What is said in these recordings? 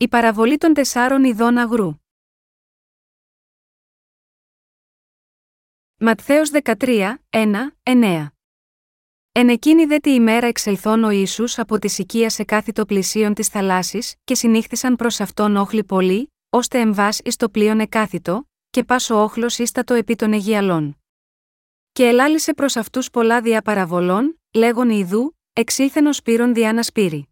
Η παραβολή των τεσσάρων ειδών αγρού. Ματθαίος 13, 1, 9 Εν εκείνη δε τη ημέρα εξελθών ο Ιησούς από τη σικία σε κάθιτο πλησίον της θαλάσσης και συνήχθησαν προς αυτόν όχλη πολύ, ώστε εμβάς εις το πλοίον εκάθιτο, και πάσο όχλος ίστατο επί των Αιγιαλών. Και ελάλησε προς αυτούς πολλά διαπαραβολών, λέγον Ιδού, εξήλθεν ο Σπύρον διάνα σπύρι.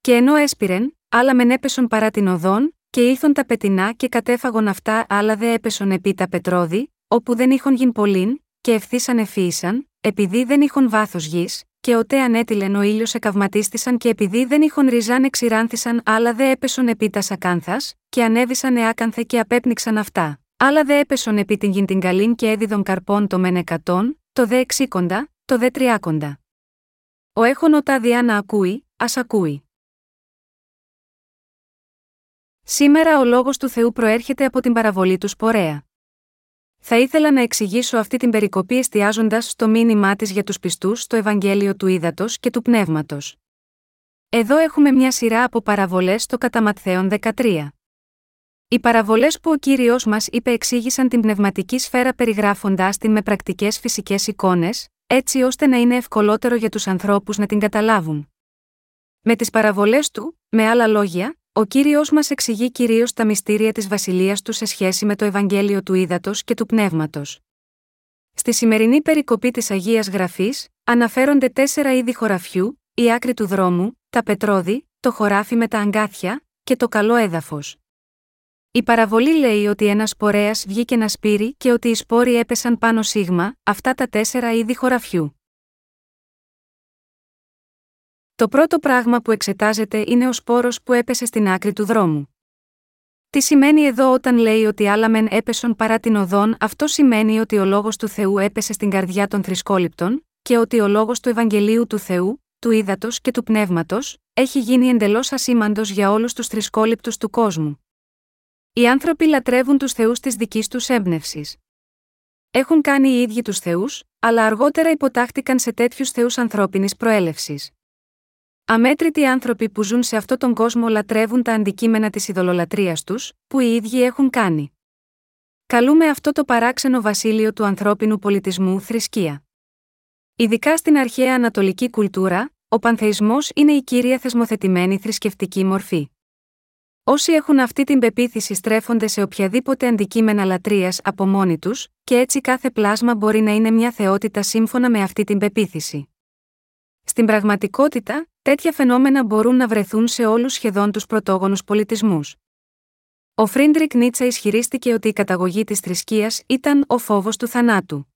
Και ενώ έσπηρεν, άλλα μεν έπεσον παρά την οδόν, και ήλθον τα πετινά και κατέφαγον αυτά, άλλα δε έπεσον επί τα πετρόδι, όπου δεν είχον γιν πολλήν, και ευθύσαν εφύησαν, επειδή δεν είχον βάθος γης, και οτέ ανέτειλεν ο ήλιος εκαυματίστησαν και επειδή δεν είχον ριζάν εξηράνθησαν, άλλα δε έπεσον επί τας σακάνθα, και ανέβησαν εάκανθε και απέπνιξαν αυτά. Άλλα δε έπεσον επί την γιν την καλήν και έδιδον καρπών το μεν εκατόν, το δε εξήκοντα, το δε τριάκοντα. Ο έχων οτά διά να ακούει, ας ακούει. Σήμερα ο λόγος του Θεού προέρχεται από την παραβολή του Σπορέα. Θα ήθελα να εξηγήσω αυτή την περικοπή εστιάζοντας στο μήνυμά της για τους πιστούς στο Ευαγγέλιο του Ήδατος και του Πνεύματος. Εδώ έχουμε μια σειρά από παραβολές στο Καταματθέων 13. Οι παραβολές που ο κύριος μας είπε εξήγησαν την πνευματική σφαίρα περιγράφοντάς την με πρακτικές φυσικές εικόνες, έτσι ώστε να είναι ευκολότερο για τους ανθρώπους να την καταλάβουν. Με τις παραβολές του, με άλλα λόγια, ο κύριος μας εξηγεί κυρίως τα μυστήρια της βασιλείας του σε σχέση με το Ευαγγέλιο του Ήδατος και του Πνεύματος. Στη σημερινή περικοπή της Αγίας Γραφής, αναφέρονται τέσσερα είδη χωραφιού, η άκρη του δρόμου, τα πετρόδι, το χωράφι με τα αγκάθια και το καλό έδαφος. Η παραβολή λέει ότι ένας πορέας βγήκε να σπείρει και ότι οι σπόροι έπεσαν πάνω σίγμα, αυτά τα τέσσερα είδη χωραφιού. Το πρώτο πράγμα που εξετάζεται είναι ο σπόρος που έπεσε στην άκρη του δρόμου. Τι σημαίνει εδώ όταν λέει ότι άλλα μεν έπεσον παρά την οδόν, αυτό σημαίνει ότι ο λόγος του Θεού έπεσε στην καρδιά των θρησκόληπτων, και ότι ο λόγος του Ευαγγελίου του Θεού, του ύδατο και του πνεύματος, έχει γίνει εντελώς ασήμαντος για όλους τους θρησκόληπτους του κόσμου. Οι άνθρωποι λατρεύουν τους Θεούς της δικής τους έμπνευσης. Έχουν κάνει οι ίδιοι τους Θεούς, αλλά αργότερα υποτάχτηκαν σε τέτοιους Θεούς ανθρώπινης προέλευσης. Αμέτρητοι άνθρωποι που ζουν σε αυτόν τον κόσμο λατρεύουν τα αντικείμενα της ειδωλολατρείας τους, που οι ίδιοι έχουν κάνει. Καλούμε αυτό το παράξενο βασίλειο του ανθρώπινου πολιτισμού θρησκεία. Ειδικά στην αρχαία ανατολική κουλτούρα, ο πανθεϊσμός είναι η κύρια θεσμοθετημένη θρησκευτική μορφή. Όσοι έχουν αυτή την πεποίθηση στρέφονται σε οποιαδήποτε αντικείμενα λατρείας από μόνοι τους, και έτσι κάθε πλάσμα μπορεί να είναι μια θεότητα σύμφωνα με αυτή την πεποίθηση. Στην πραγματικότητα, τέτοια φαινόμενα μπορούν να βρεθούν σε όλους σχεδόν τους πρωτόγονους πολιτισμούς. Ο Φρίντριχ Νίτσε ισχυρίστηκε ότι η καταγωγή της θρησκείας ήταν ο φόβος του θανάτου.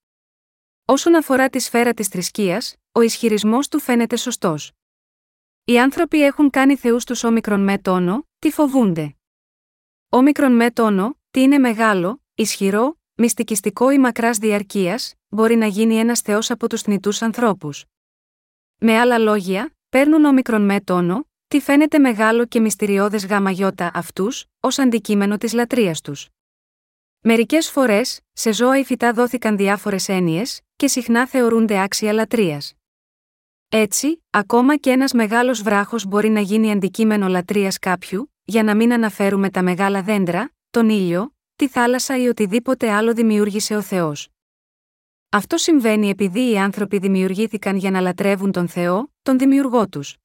Όσον αφορά τη σφαίρα της θρησκείας, ο ισχυρισμός του φαίνεται σωστός. Οι άνθρωποι έχουν κάνει θεούς τους όμικρον με τόνο, τι φοβούνται. Όμικρον με τόνο, τι είναι μεγάλο, ισχυρό, μυστικιστικό ή μακράς διαρκείας, μπορεί να γίνει ένας θεός από τους θνητούς ανθρώπους. Με άλλα λόγια, παίρνουν όμικρον με τόνο, τι φαίνεται μεγάλο και μυστηριώδες γάμα γιώτα αυτούς, ως αντικείμενο της λατρείας τους. Μερικές φορές, σε ζώα ή φυτά δόθηκαν διάφορες έννοιες, και συχνά θεωρούνται άξια λατρείας. Έτσι, ακόμα και ένας μεγάλος βράχος μπορεί να γίνει αντικείμενο λατρείας κάποιου, για να μην αναφέρουμε τα μεγάλα δέντρα, τον ήλιο, τη θάλασσα ή οτιδήποτε άλλο δημιούργησε ο Θεός. Αυτό συμβαίνει επειδή οι άνθρωποι δημιουργήθηκαν για να λατρεύουν τον Θεό, τον δημιουργό τους.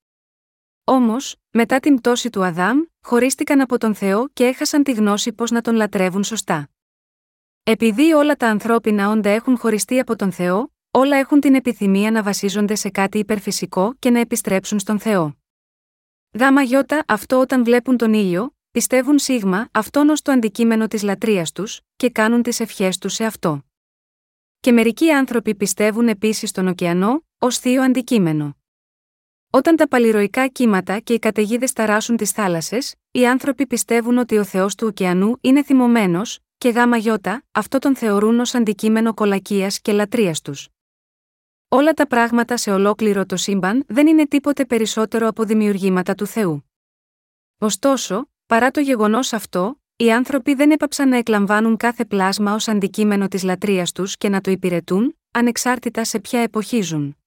Όμως, μετά την πτώση του Αδάμ, χωρίστηκαν από τον Θεό και έχασαν τη γνώση πώς να τον λατρεύουν σωστά. Επειδή όλα τα ανθρώπινα όντα έχουν χωριστεί από τον Θεό, όλα έχουν την επιθυμία να βασίζονται σε κάτι υπερφυσικό και να επιστρέψουν στον Θεό. Γάμα γιώτα αυτό όταν βλέπουν τον ήλιο, πιστεύουν σίγμα αυτόν ως το αντικείμενο της λατρείας τους, και κάνουν τις ευχές τους σε αυτό. Και μερικοί άνθρωποι πιστεύουν επίσης στον ωκεανό, ως θείο αντικείμενο. Όταν τα παλιροϊκά κύματα και οι καταιγίδες ταράσουν τις θάλασσες, οι άνθρωποι πιστεύουν ότι ο Θεός του ωκεανού είναι θυμωμένος, και γάμα γιώτα, αυτό τον θεωρούν ως αντικείμενο κολακίας και λατρείας τους. Όλα τα πράγματα σε ολόκληρο το σύμπαν δεν είναι τίποτε περισσότερο από δημιουργήματα του Θεού. Ωστόσο, παρά το γεγονός αυτό, οι άνθρωποι δεν έπαψαν να εκλαμβάνουν κάθε πλάσμα ως αντικείμενο της λατρείας τους και να το υπηρετούν, ανεξάρτητα σε ποια εποχή ζουν.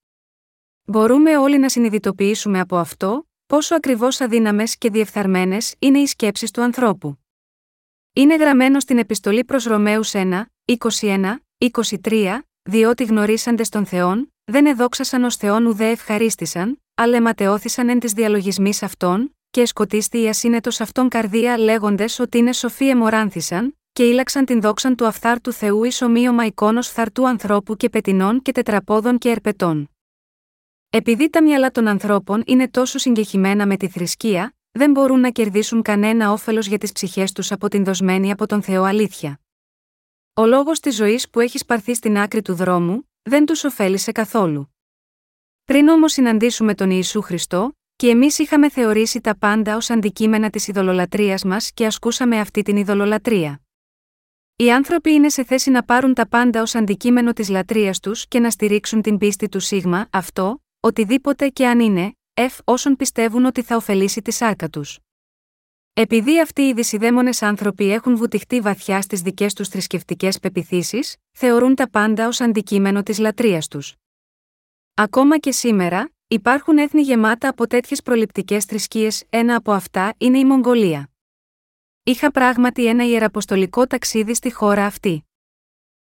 Μπορούμε όλοι να συνειδητοποιήσουμε από αυτό, πόσο ακριβώς αδύναμες και διεφθαρμένες είναι οι σκέψεις του ανθρώπου. Είναι γραμμένο στην επιστολή προς Ρωμαίους 1, 21, 23, διότι γνωρίσαντε τον Θεόν, δεν εδόξασαν ως Θεόν ουδέ ευχαρίστησαν, αλλά αιματεώθησαν εν της διαλογισμής αυτών, και σκοτίστη η ασύνετος αυτών καρδία λέγοντες ότι είναι σοφοί εμοράνθησαν, και ήλαξαν την δόξαν του αφθάρτου Θεού εις ομοίωμα εικόνος φθαρτού ανθρώπου και πετινών και τετραπόδων και ερπετών. Επειδή τα μυαλά των ανθρώπων είναι τόσο συγκεχημένα με τη θρησκεία, δεν μπορούν να κερδίσουν κανένα όφελος για τις ψυχές τους από την δοσμένη από τον Θεό αλήθεια. Ο λόγος της ζωής που έχει πάρθει στην άκρη του δρόμου, δεν τους ωφέλησε καθόλου. Πριν όμως συναντήσουμε τον Ιησού Χριστό, και εμείς είχαμε θεωρήσει τα πάντα ως αντικείμενα της ειδωλολατρεία μας και ασκούσαμε αυτή την ειδωλολατρία. Οι άνθρωποι είναι σε θέση να πάρουν τα πάντα ως αντικείμενο της λατρείας τους και να στηρίξουν την πίστη του σίγμα, αυτό, οτιδήποτε και αν είναι, εφ όσων πιστεύουν ότι θα ωφελήσει τη σάρκα τους. Επειδή αυτοί οι δυσιδαίμονες άνθρωποι έχουν βουτυχτεί βαθιά στις δικές τους θρησκευτικές πεπιθήσεις, θεωρούν τα πάντα ως αντικείμενο της λατρείας τους. Ακόμα και σήμερα, υπάρχουν έθνη γεμάτα από τέτοιες προληπτικές θρησκείες, ένα από αυτά είναι η Μογγολία. Είχα πράγματι ένα ιεραποστολικό ταξίδι στη χώρα αυτή.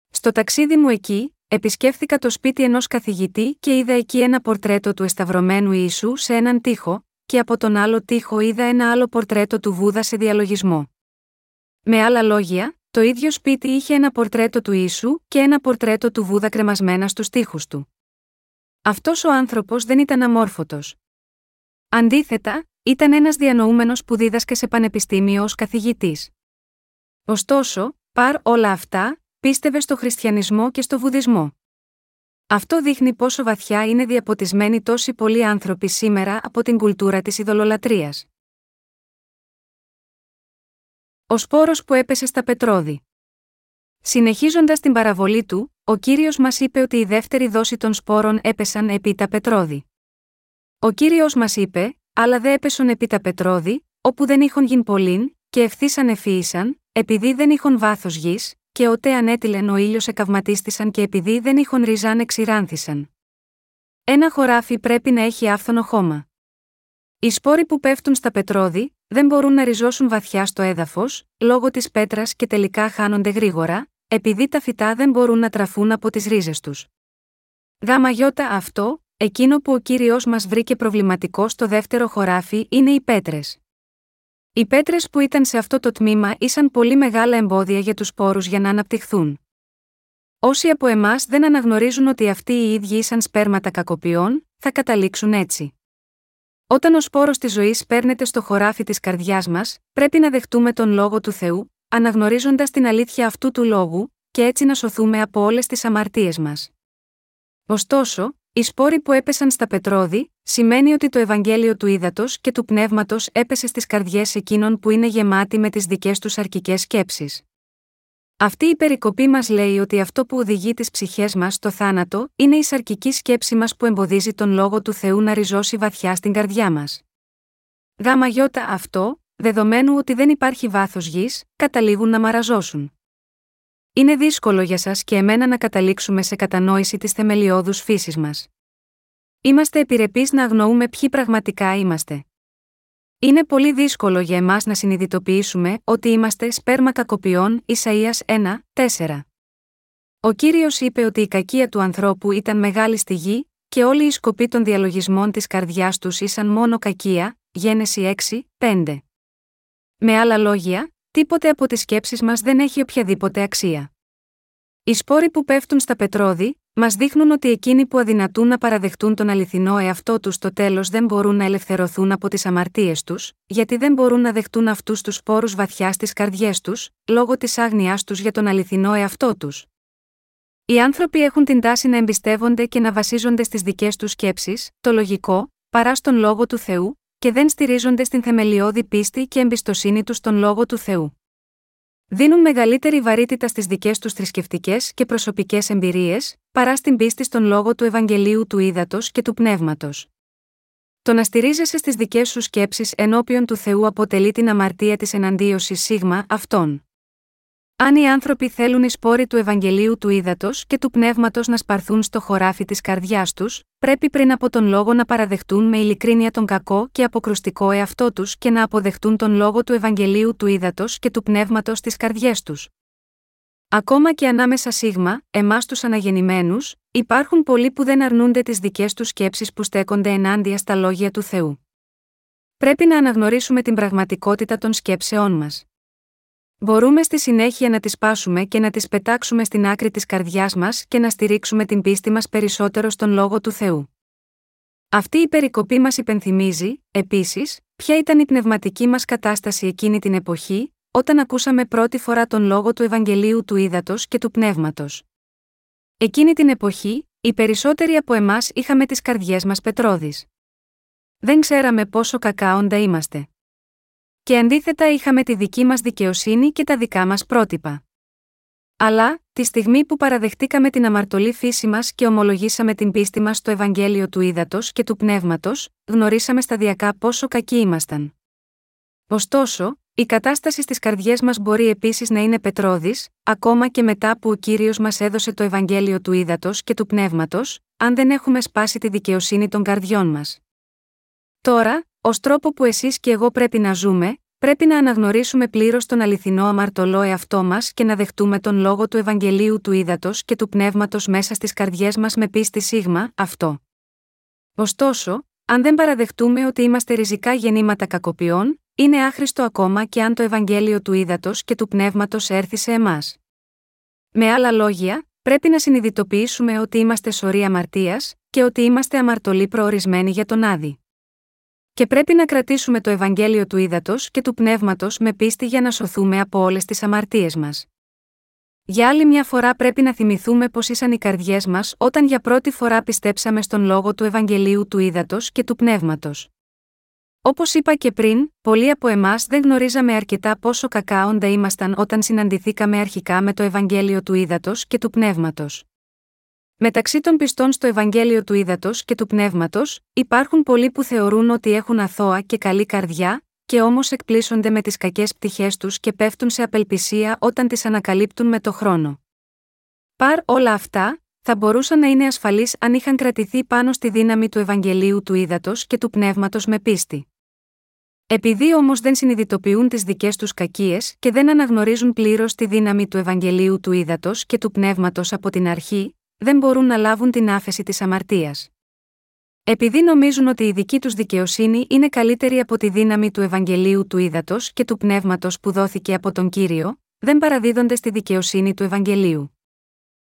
Στο ταξίδι μου εκεί, επισκέφθηκα το σπίτι ενός καθηγητή και είδα εκεί ένα πορτρέτο του εσταυρωμένου Ιησού σε έναν τοίχο, και από τον άλλο τοίχο είδα ένα άλλο πορτρέτο του Βούδα σε διαλογισμό. Με άλλα λόγια, το ίδιο σπίτι είχε ένα πορτρέτο του Ιησού και ένα πορτρέτο του Βούδα κρεμασμένα στους τοίχους του. Αυτός ο άνθρωπος δεν ήταν αμόρφωτος. Αντίθετα, ήταν ένας διανοούμενος που δίδασκε σε πανεπιστήμιο ως καθηγητής. Ωστόσο, παρ όλα αυτά, πίστευε στο χριστιανισμό και στο βουδισμό. Αυτό δείχνει πόσο βαθιά είναι διαποτισμένοι τόσοι πολλοί άνθρωποι σήμερα από την κουλτούρα της ειδωλολατρείας. Ο σπόρος που έπεσε στα πετρώδη. Συνεχίζοντας την παραβολή του, ο κύριος μας είπε ότι η δεύτερη δόση των σπόρων έπεσαν επί τα πετρώδη. Ο κύριος μας είπε, αλλά δε έπεσαν επί τα πετρώδη, όπου δεν είχαν γιν πολλήν, και ευθύσαν εφύησαν, επειδή δεν είχαν βάθος γης, και οτέ ανέτειλεν ο ήλιος εκαυματίστησαν και επειδή δεν είχαν ριζάν εξηράνθησαν. Ένα χωράφι πρέπει να έχει άφθονο χώμα. Οι σπόροι που πέφτουν στα πετρώδη, δεν μπορούν να ριζώσουν βαθιά στο έδαφος, λόγω της πέτρας και τελικά χάνονται γρήγορα, επειδή τα φυτά δεν μπορούν να τραφούν από τις ρίζες τους. Γάμα γιώτα αυτό, εκείνο που ο κύριος μας βρήκε προβληματικό στο δεύτερο χωράφι είναι οι πέτρες. Οι πέτρες που ήταν σε αυτό το τμήμα ήσαν πολύ μεγάλα εμπόδια για τους σπόρους για να αναπτυχθούν. Όσοι από εμάς δεν αναγνωρίζουν ότι αυτοί οι ίδιοι ήσαν σπέρματα κακοποιών, θα καταλήξουν έτσι. Όταν ο σπόρος της ζωής παίρνεται στο χωράφι της καρδιάς μας, πρέπει να δεχτούμε τον λόγο του Θεού, αναγνωρίζοντας την αλήθεια αυτού του λόγου, και έτσι να σωθούμε από όλες τις αμαρτίες μας. Ωστόσο, οι σπόροι που έπεσαν στα πετρώδη, σημαίνει ότι το Ευαγγέλιο του ύδατο και του πνεύματος έπεσε στις καρδιές εκείνων που είναι γεμάτοι με τις δικές τους αρκικέ σκέψεις. Αυτή η περικοπή μας λέει ότι αυτό που οδηγεί τις ψυχές μας στο θάνατο είναι η σαρκική σκέψη μας που εμποδίζει τον λόγο του Θεού να ριζώσει βαθιά στην καρδιά μας. Γάμα γιώτα αυτό, δεδομένου ότι δεν υπάρχει βάθος γης, καταλήγουν να μαραζώσουν. Είναι δύσκολο για σας και εμένα να καταλήξουμε σε κατανόηση της θεμελιώδους φύσης μας. Είμαστε επιρρεπείς να αγνοούμε ποιοι πραγματικά είμαστε. Είναι πολύ δύσκολο για εμάς να συνειδητοποιήσουμε ότι είμαστε σπέρμα κακοποιών Ισαΐας 1, 4. Ο κύριος είπε ότι η κακία του ανθρώπου ήταν μεγάλη στη γη, και όλοι οι σκοποί των διαλογισμών της καρδιάς τους ήσαν μόνο κακία, Γένεση 6, 5. Με άλλα λόγια, τίποτε από τις σκέψεις μας δεν έχει οποιαδήποτε αξία. Οι σπόροι που πέφτουν στα πετρώδη, μας δείχνουν ότι εκείνοι που αδυνατούν να παραδεχτούν τον αληθινό εαυτό τους στο τέλος δεν μπορούν να ελευθερωθούν από τις αμαρτίες τους, γιατί δεν μπορούν να δεχτούν αυτούς τους σπόρους βαθιά στις καρδιές τους, λόγω της άγνοιά τους για τον αληθινό εαυτό τους. Οι άνθρωποι έχουν την τάση να εμπιστεύονται και να βασίζονται στις δικές τους σκέψεις, το λογικό, παρά στον λόγο του Θεού, και δεν στηρίζονται στην θεμελιώδη πίστη και εμπιστοσύνη τους στον λόγο του Θεού. Δίνουν μεγαλύτερη βαρύτητα στις δικές τους θρησκευτικές και προσωπικές εμπειρίες, παρά στην πίστη στον λόγο του Ευαγγελίου του Ήδατος και του Πνεύματος. Το να στηρίζεσαι στις δικές σου σκέψεις ενώπιον του Θεού αποτελεί την αμαρτία της εναντίωσης σίγμα αυτών. Αν οι άνθρωποι θέλουν οι σπόροι του Ευαγγελίου του ύδατο και του πνεύματος να σπαρθούν στο χωράφι της καρδιάς τους, πρέπει πριν από τον λόγο να παραδεχτούν με ειλικρίνεια τον κακό και αποκρουστικό εαυτό τους και να αποδεχτούν τον λόγο του Ευαγγελίου του ύδατο και του πνεύματος στι καρδιές τους. Ακόμα και ανάμεσα σίγμα, εμάς τους αναγεννημένους, υπάρχουν πολλοί που δεν αρνούνται τις δικές τους σκέψεις που στέκονται ενάντια στα λόγια του Θεού. Πρέπει να αναγνωρίσουμε την πραγματικότητα των σκέψεών μας. Μπορούμε στη συνέχεια να τις πάσουμε και να τις πετάξουμε στην άκρη της καρδιάς μας και να στηρίξουμε την πίστη μας περισσότερο στον λόγο του Θεού. Αυτή η περικοπή μας υπενθυμίζει, επίσης, ποια ήταν η πνευματική μας κατάσταση εκείνη την εποχή, όταν ακούσαμε πρώτη φορά τον λόγο του Ευαγγελίου του Ήδατος και του Πνεύματος. Εκείνη την εποχή, οι περισσότεροι από εμάς είχαμε τις καρδιές μας πετρώδει. Δεν ξέραμε πόσο κακάοντα είμαστε. Και αντίθετα είχαμε τη δική μας δικαιοσύνη και τα δικά μας πρότυπα. Αλλά, τη στιγμή που παραδεχτήκαμε την αμαρτωλή φύση μας και ομολογήσαμε την πίστη μας στο Ευαγγέλιο του Ήδατος και του Πνεύματος, γνωρίσαμε σταδιακά πόσο κακοί ήμασταν. Ωστόσο, η κατάσταση στις καρδιές μας μπορεί επίσης να είναι πετρώδη, ακόμα και μετά που ο κύριος μας έδωσε το Ευαγγέλιο του Ήδατος και του Πνεύματος, αν δεν έχουμε σπάσει τη δικαιοσύνη των καρδιών μας. Τώρα, ως τρόπο που εσείς και εγώ πρέπει να ζούμε, πρέπει να αναγνωρίσουμε πλήρως τον αληθινό αμαρτωλό εαυτό μας και να δεχτούμε τον λόγο του Ευαγγελίου του Ήδατος και του Πνεύματος μέσα στις καρδιές μας με πίστη σίγμα, αυτό. Ωστόσο, αν δεν παραδεχτούμε ότι είμαστε ριζικά γεννήματα κακοποιών, είναι άχρηστο ακόμα και αν το Ευαγγέλιο του Ήδατος και του Πνεύματος έρθει σε εμάς. Με άλλα λόγια, πρέπει να συνειδητοποιήσουμε ότι είμαστε σωροί αμαρτίας και ότι είμαστε αμαρτωλοί προορισμένοι για τον Άδη. Και πρέπει να κρατήσουμε το Ευαγγέλιο του Ήδατος και του Πνεύματος με πίστη για να σωθούμε από όλες τις αμαρτίες μας. Για άλλη μια φορά πρέπει να θυμηθούμε πώ ήσαν οι καρδιές μας όταν για πρώτη φορά πιστέψαμε στον λόγο του Ευαγγελίου του Ήδατος και του Πνεύματος. Όπως είπα και πριν, πολλοί από εμάς δεν γνωρίζαμε αρκετά πόσο κακάοντα ήμασταν όταν συναντηθήκαμε αρχικά με το Ευαγγέλιο του Ήδατος και του Πνεύματος. Μεταξύ των πιστών στο Ευαγγέλιο του Ήδατος και του Πνεύματος, υπάρχουν πολλοί που θεωρούν ότι έχουν αθώα και καλή καρδιά, και όμως εκπλήσονται με τις κακές πτυχές τους και πέφτουν σε απελπισία όταν τις ανακαλύπτουν με το χρόνο. Παρ όλα αυτά, θα μπορούσαν να είναι ασφαλείς αν είχαν κρατηθεί πάνω στη δύναμη του Ευαγγελίου του Ήδατος και του Πνεύματος με πίστη. Επειδή όμως δεν συνειδητοποιούν τις δικές τους κακίες και δεν αναγνωρίζουν πλήρως τη δύναμη του Ευαγγελίου του Ήδατος και του Πνεύματος από την αρχή, δεν μπορούν να λάβουν την άφεση της αμαρτίας. Επειδή νομίζουν ότι η δική τους δικαιοσύνη είναι καλύτερη από τη δύναμη του Ευαγγελίου του Ήδατος και του Πνεύματος που δόθηκε από τον κύριο, δεν παραδίδονται στη δικαιοσύνη του Ευαγγελίου.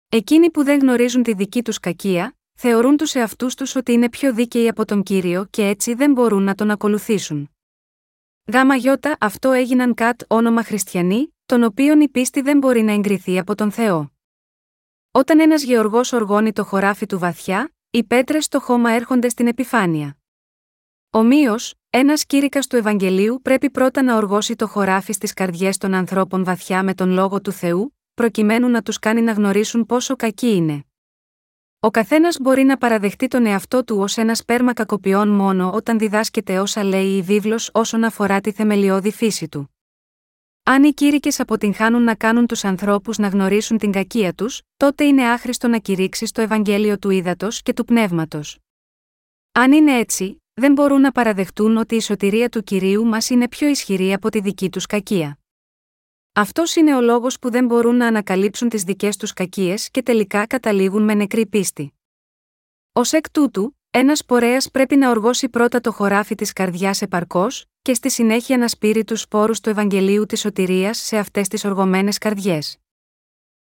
Εκείνοι που δεν γνωρίζουν τη δική τους κακία, θεωρούν τους εαυτούς τους ότι είναι πιο δίκαιοι από τον κύριο και έτσι δεν μπορούν να τον ακολουθήσουν. Γάμα γιώτα αυτό έγιναν κατ όνομα χριστιανοί, τον οποίον η πίστη δεν μπορεί να εγκριθεί από τον Θεό. Όταν ένας γεωργός οργώνει το χωράφι του βαθιά, οι πέτρες στο χώμα έρχονται στην επιφάνεια. Ομοίω, ένας κήρυκας του Ευαγγελίου πρέπει πρώτα να οργώσει το χωράφι στις καρδιές των ανθρώπων βαθιά με τον λόγο του Θεού, προκειμένου να τους κάνει να γνωρίσουν πόσο κακοί είναι. Ο καθένας μπορεί να παραδεχτεί τον εαυτό του ως ένα σπέρμα κακοποιών μόνο όταν διδάσκεται όσα λέει η βίβλος όσον αφορά τη θεμελιώδη φύση του. Αν οι κήρυκες αποτυγχάνουν να κάνουν τους ανθρώπους να γνωρίσουν την κακία τους, τότε είναι άχρηστο να κηρύξεις το Ευαγγέλιο του ύδατο και του πνεύματος. Αν είναι έτσι, δεν μπορούν να παραδεχτούν ότι η σωτηρία του κυρίου μας είναι πιο ισχυρή από τη δική τους κακία. Αυτός είναι ο λόγος που δεν μπορούν να ανακαλύψουν τις δικές τους κακίες και τελικά καταλήγουν με νεκρή πίστη. Ω εκ τούτου, ένας πορέας πρέπει να οργώσει πρώτα το χωράφι της καρδιάς επαρκώς, και στη συνέχεια να σπείρει τους σπόρους του Ευαγγελίου της Σωτηρίας σε αυτές τις οργωμένες καρδιές.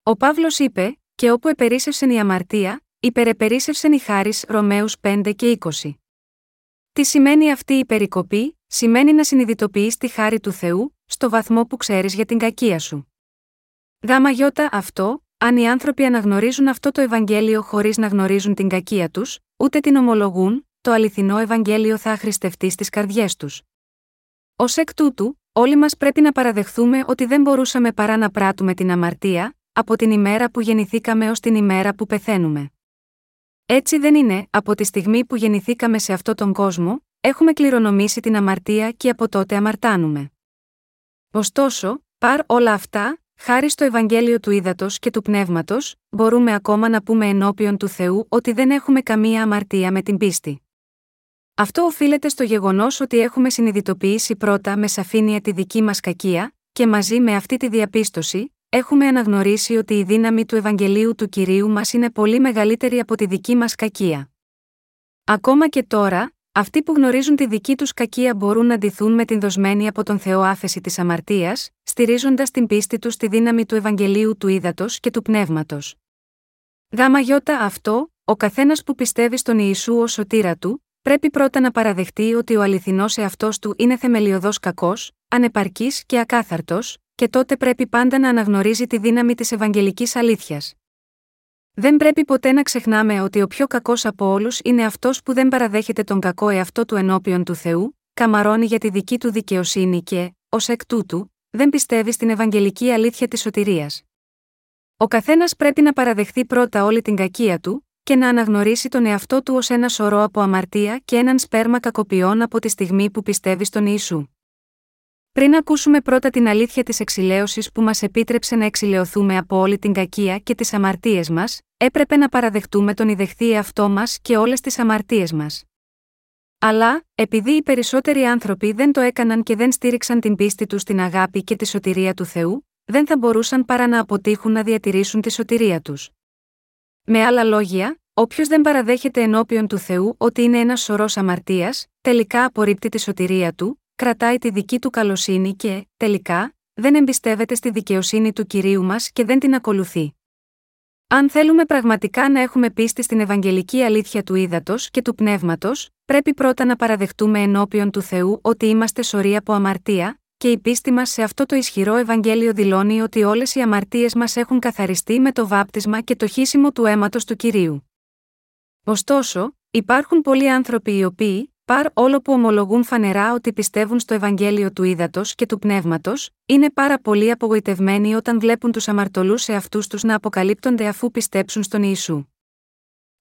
Ο Παύλος είπε: Και όπου επερίσευσεν η αμαρτία, υπερεπερίσευσεν η χάρη Ρωμαίους 5 και 20. Τι σημαίνει αυτή η περικοπή, σημαίνει να συνειδητοποιείς τη χάρη του Θεού, στο βαθμό που ξέρεις για την κακία σου. Γάμα γιώτα αυτό, αν οι άνθρωποι αναγνωρίζουν αυτό το Ευαγγέλιο χωρίς να γνωρίζουν την κακία τους, ούτε την ομολογούν, το αληθινό Ευαγγέλιο θα αχρηστευτεί στις καρδιές τους. Ω εκ τούτου, όλοι μας πρέπει να παραδεχθούμε ότι δεν μπορούσαμε παρά να πράττουμε την αμαρτία, από την ημέρα που γεννηθήκαμε ως την ημέρα που πεθαίνουμε. Έτσι δεν είναι, από τη στιγμή που γεννηθήκαμε σε αυτόν τον κόσμο, έχουμε κληρονομήσει την αμαρτία και από τότε αμαρτάνουμε. Ωστόσο, παρ όλα αυτά, χάρη στο Ευαγγέλιο του Ήδατος και του Πνεύματος, μπορούμε ακόμα να πούμε ενώπιον του Θεού ότι δεν έχουμε καμία αμαρτία με την πίστη. Αυτό οφείλεται στο γεγονός ότι έχουμε συνειδητοποιήσει πρώτα με σαφήνεια τη δική μας κακία, και μαζί με αυτή τη διαπίστωση, έχουμε αναγνωρίσει ότι η δύναμη του Ευαγγελίου του κυρίου μας είναι πολύ μεγαλύτερη από τη δική μας κακία. Ακόμα και τώρα, αυτοί που γνωρίζουν τη δική τους κακία μπορούν να ντυθούν με την δοσμένη από τον Θεό άφεση της αμαρτίας, στηρίζοντας την πίστη τους στη δύναμη του Ευαγγελίου του Ήδατος και του Πνεύματος. Γάμα γιώτα αυτό, ο καθένας που πιστεύει στον Ιησού ως σωτήρα του, πρέπει πρώτα να παραδεχτεί ότι ο αληθινός εαυτός του είναι θεμελιωδός κακός, ανεπαρκής και ακάθαρτος, και τότε πρέπει πάντα να αναγνωρίζει τη δύναμη της Ευαγγελικής αλήθειας. Δεν πρέπει ποτέ να ξεχνάμε ότι ο πιο κακός από όλους είναι αυτός που δεν παραδέχεται τον κακό εαυτό του ενώπιον του Θεού, καμαρώνει για τη δική του δικαιοσύνη και, ως εκ τούτου, δεν πιστεύει στην Ευαγγελική αλήθεια της σωτηρίας. Ο καθένας πρέπει να παραδεχθεί πρώτα όλη την κακία του, και να αναγνωρίσει τον εαυτό του ως ένα σωρό από αμαρτία και έναν σπέρμα κακοποιών από τη στιγμή που πιστεύει στον Ιησού. Πριν ακούσουμε πρώτα την αλήθεια της εξηλαίωσης που μας επίτρεψε να εξηλαιωθούμε από όλη την κακία και τις αμαρτίες μας, έπρεπε να παραδεχτούμε τον ιδεχθή εαυτό μας και όλες τις αμαρτίες μας. Αλλά, επειδή οι περισσότεροι άνθρωποι δεν το έκαναν και δεν στήριξαν την πίστη τους στην αγάπη και τη σωτηρία του Θεού, δεν θα μπορούσαν παρά να αποτύχουν να διατηρήσουν τη σωτηρία τους. Με άλλα λόγια, όποιος δεν παραδέχεται ενώπιον του Θεού ότι είναι ένας σωρός αμαρτίας, τελικά απορρίπτει τη σωτηρία του, κρατάει τη δική του καλοσύνη και, τελικά, δεν εμπιστεύεται στη δικαιοσύνη του κυρίου μας και δεν την ακολουθεί. Αν θέλουμε πραγματικά να έχουμε πίστη στην Ευαγγελική αλήθεια του ύδατος και του πνεύματος, πρέπει πρώτα να παραδεχτούμε ενώπιον του Θεού ότι είμαστε σωροί από αμαρτία, και η πίστη μας σε αυτό το ισχυρό Ευαγγέλιο δηλώνει ότι όλες οι αμαρτίες μας έχουν καθαριστεί με το βάπτισμα και το χύσιμο του αίματος του κυρίου. Ωστόσο, υπάρχουν πολλοί άνθρωποι οι οποίοι, Παρ όλο που ομολογούν φανερά ότι πιστεύουν στο Ευαγγέλιο του ύδατο και του πνεύματος, είναι πάρα πολύ απογοητευμένοι όταν βλέπουν τους αμαρτωλούς σε αυτού τους να αποκαλύπτονται αφού πιστέψουν στον Ιησού.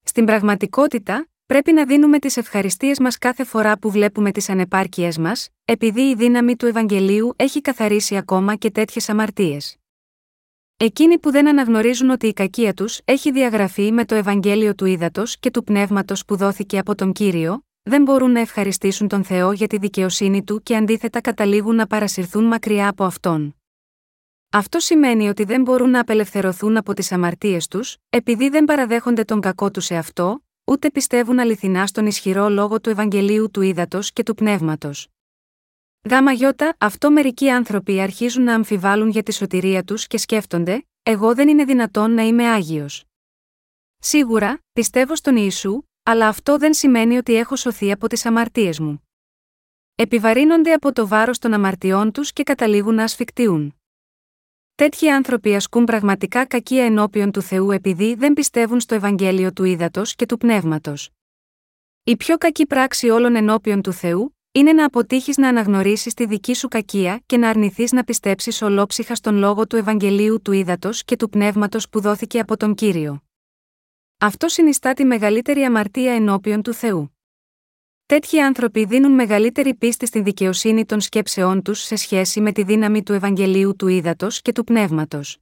Στην πραγματικότητα, πρέπει να δίνουμε τις ευχαριστίες μας κάθε φορά που βλέπουμε τις ανεπάρκειές μας, επειδή η δύναμη του Ευαγγελίου έχει καθαρίσει ακόμα και τέτοιες αμαρτίες. Εκείνοι που δεν αναγνωρίζουν ότι η κακία τους έχει διαγραφεί με το Ευαγγέλιο του ύδατο και του πνεύματος που δόθηκε από τον κύριο, δεν μπορούν να ευχαριστήσουν τον Θεό για τη δικαιοσύνη του και αντίθετα καταλήγουν να παρασυρθούν μακριά από αυτόν. Αυτό σημαίνει ότι δεν μπορούν να απελευθερωθούν από τις αμαρτίες τους, επειδή δεν παραδέχονται τον κακό τους σε αυτό, ούτε πιστεύουν αληθινά στον ισχυρό λόγο του Ευαγγελίου του Ήδατος και του Πνεύματος. Γάμα γιώτα, αυτό μερικοί άνθρωποι αρχίζουν να αμφιβάλλουν για τη σωτηρία τους και σκέφτονται, Εγώ δεν είναι δυνατόν να είμαι άγιος. Σίγουρα, πιστεύω στον Ιησού, αλλά αυτό δεν σημαίνει ότι έχω σωθεί από τις αμαρτίες μου. Επιβαρύνονται από το βάρος των αμαρτιών τους και καταλήγουν να ασφικτιούν. Τέτοιοι άνθρωποι ασκούν πραγματικά κακία ενώπιον του Θεού επειδή δεν πιστεύουν στο Ευαγγέλιο του ύδατο και του πνεύματος. Η πιο κακή πράξη όλων ενώπιον του Θεού είναι να αποτύχεις να αναγνωρίσεις τη δική σου κακία και να αρνηθείς να πιστέψεις ολόψυχα στον λόγο του Ευαγγελίου του ύδατο και του πνεύματος που δόθηκε από τον κύριο. Αυτό συνιστά τη μεγαλύτερη αμαρτία ενώπιον του Θεού. Τέτοιοι άνθρωποι δίνουν μεγαλύτερη πίστη στην δικαιοσύνη των σκέψεών τους σε σχέση με τη δύναμη του Ευαγγελίου του Ήδατος και του Πνεύματος.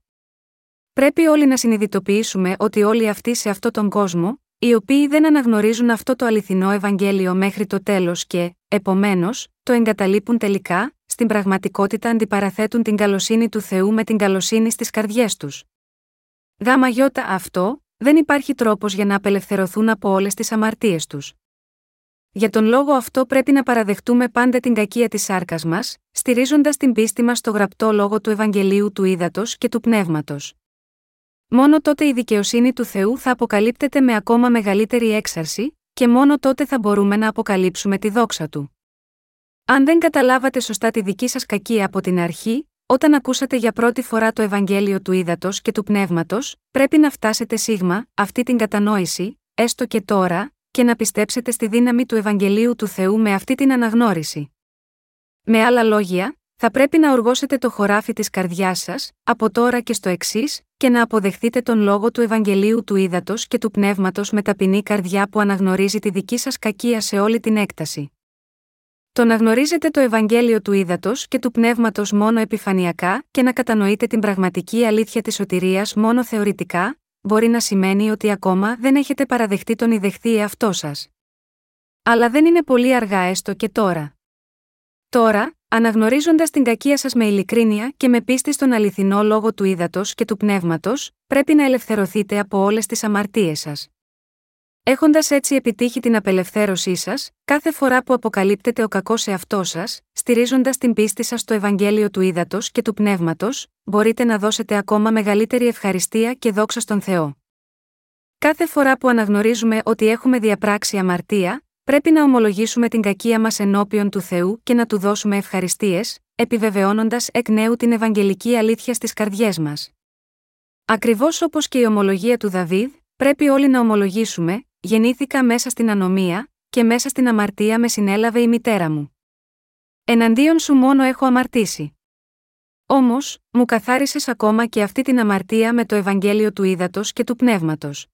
Πρέπει όλοι να συνειδητοποιήσουμε ότι όλοι αυτοί σε αυτόν τον κόσμο, οι οποίοι δεν αναγνωρίζουν αυτό το αληθινό Ευαγγέλιο μέχρι το τέλος και, επομένως, το εγκαταλείπουν τελικά, στην πραγματικότητα αντιπαραθέτουν την καλοσύνη του Θεού με την καλοσύνη στις καρδιές τους. Γάμα γιώτα αυτό, δεν υπάρχει τρόπος για να απελευθερωθούν από όλες τις αμαρτίες τους. Για τον λόγο αυτό πρέπει να παραδεχτούμε πάντα την κακία της σάρκας μας, στηρίζοντας την πίστη μας στο γραπτό λόγο του Ευαγγελίου του Ήδατος και του Πνεύματος. Μόνο τότε η δικαιοσύνη του Θεού θα αποκαλύπτεται με ακόμα μεγαλύτερη έξαρση, και μόνο τότε θα μπορούμε να αποκαλύψουμε τη δόξα του. Αν δεν καταλάβατε σωστά τη δική σας κακία από την αρχή, όταν ακούσατε για πρώτη φορά το Ευαγγέλιο του Ήδατος και του Πνεύματος, πρέπει να φτάσετε σίγμα, αυτή την κατανόηση, έστω και τώρα, και να πιστέψετε στη δύναμη του Ευαγγελίου του Θεού με αυτή την αναγνώριση. Με άλλα λόγια, θα πρέπει να οργώσετε το χωράφι της καρδιάς σας, από τώρα και στο εξής, και να αποδεχτείτε τον λόγο του Ευαγγελίου του Ήδατος και του Πνεύματος με ταπεινή καρδιά που αναγνωρίζει τη δική σας κακία σε όλη την έκταση. Το να γνωρίζετε το Ευαγγέλιο του Ήδατος και του Πνεύματος μόνο επιφανειακά και να κατανοείτε την πραγματική αλήθεια της σωτηρίας μόνο θεωρητικά, μπορεί να σημαίνει ότι ακόμα δεν έχετε παραδεχτεί τον ιδεχθή εαυτό σας. Αλλά δεν είναι πολύ αργά έστω και τώρα. Τώρα, αναγνωρίζοντας την κακία σας με ειλικρίνεια και με πίστη στον αληθινό λόγο του ύδατος και του πνεύματος, πρέπει να ελευθερωθείτε από όλες τις αμαρτίες σας. Έχοντας έτσι επιτύχει την απελευθέρωσή σας, κάθε φορά που αποκαλύπτεται ο κακός εαυτός σας, στηρίζοντας την πίστη σας στο Ευαγγέλιο του Ήδατος και του Πνεύματος, μπορείτε να δώσετε ακόμα μεγαλύτερη ευχαριστία και δόξα στον Θεό. Κάθε φορά που αναγνωρίζουμε ότι έχουμε διαπράξει αμαρτία, πρέπει να ομολογήσουμε την κακία μας ενώπιον του Θεού και να του δώσουμε ευχαριστίες, επιβεβαιώνοντας εκ νέου την Ευαγγελική αλήθεια στις καρδιές μας. Ακριβώς όπως και η ομολογία του Δαβίδ, πρέπει όλοι να ομολογήσουμε, γεννήθηκα μέσα στην ανομία, και μέσα στην αμαρτία με συνέλαβε η μητέρα μου. Εναντίον σου μόνο έχω αμαρτήσει. Όμως, μου καθάρισες ακόμα και αυτή την αμαρτία με το Ευαγγέλιο του Ήδατος και του Πνεύματος.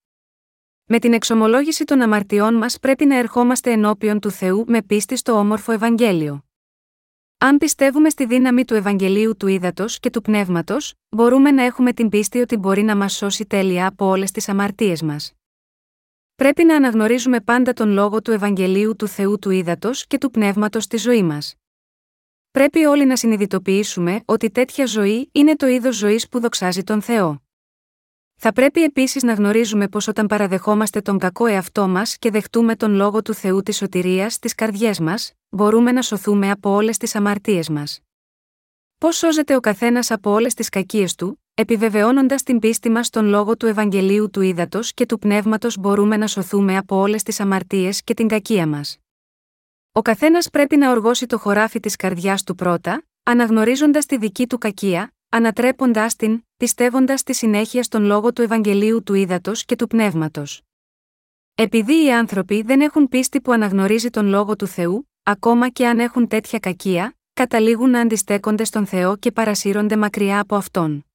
Με την εξομολόγηση των αμαρτιών μας πρέπει να ερχόμαστε ενώπιον του Θεού με πίστη στο όμορφο Ευαγγέλιο. Αν πιστεύουμε στη δύναμη του Ευαγγελίου του Ήδατος και του Πνεύματος, μπορούμε να έχουμε την πίστη ότι μπορεί να μας σώσει τέλεια από όλες τις αμαρτίες μας. Πρέπει να αναγνωρίζουμε πάντα τον λόγο του Ευαγγελίου του Θεού του Ήδατος και του Πνεύματος στη ζωή μας. Πρέπει όλοι να συνειδητοποιήσουμε ότι τέτοια ζωή είναι το είδος ζωής που δοξάζει τον Θεό. Θα πρέπει επίσης να γνωρίζουμε πως όταν παραδεχόμαστε τον κακό εαυτό μας και δεχτούμε τον λόγο του Θεού της σωτηρίας στις καρδιές μας, μπορούμε να σωθούμε από όλες τις αμαρτίες μας. Πώς σώζεται ο καθένας από όλες τις κακίες του, επιβεβαιώνοντας την πίστη μας στον λόγο του Ευαγγελίου του Ήδατος και του Πνεύματος μπορούμε να σωθούμε από όλες τις αμαρτίες και την κακία μας. Ο καθένας πρέπει να οργώσει το χωράφι της καρδιάς του πρώτα, αναγνωρίζοντας τη δική του κακία, ανατρέποντάς την, πιστεύοντας τη συνέχεια στον λόγο του Ευαγγελίου του Ήδατος και του Πνεύματος. Επειδή οι άνθρωποι δεν έχουν πίστη που αναγνωρίζει τον λόγο του Θεού, ακόμα και αν έχουν τέτοια κακία, καταλήγουν να αντιστέκονται στον Θεό και παρασύρονται μακριά από αυτόν.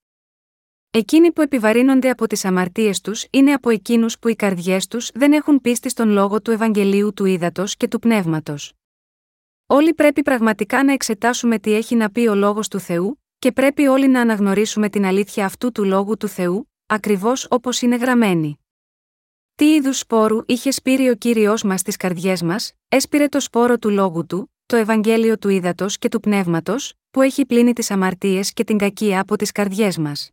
Εκείνοι που επιβαρύνονται από τις αμαρτίες τους είναι από εκείνους που οι καρδιές τους δεν έχουν πίστη στον λόγο του Ευαγγελίου του Ήδατος και του Πνεύματος. Όλοι πρέπει πραγματικά να εξετάσουμε τι έχει να πει ο λόγος του Θεού, και πρέπει όλοι να αναγνωρίσουμε την αλήθεια αυτού του λόγου του Θεού, ακριβώς όπως είναι γραμμένη. Τι είδους σπόρου είχε σπείρει ο κύριος μας στις καρδιές μας, έσπηρε το σπόρο του λόγου του, το Ευαγγέλιο του Ήδατος και του Πνεύματος, που έχει πλύνει τις αμαρτίες και την κακία από τις καρδιές μας.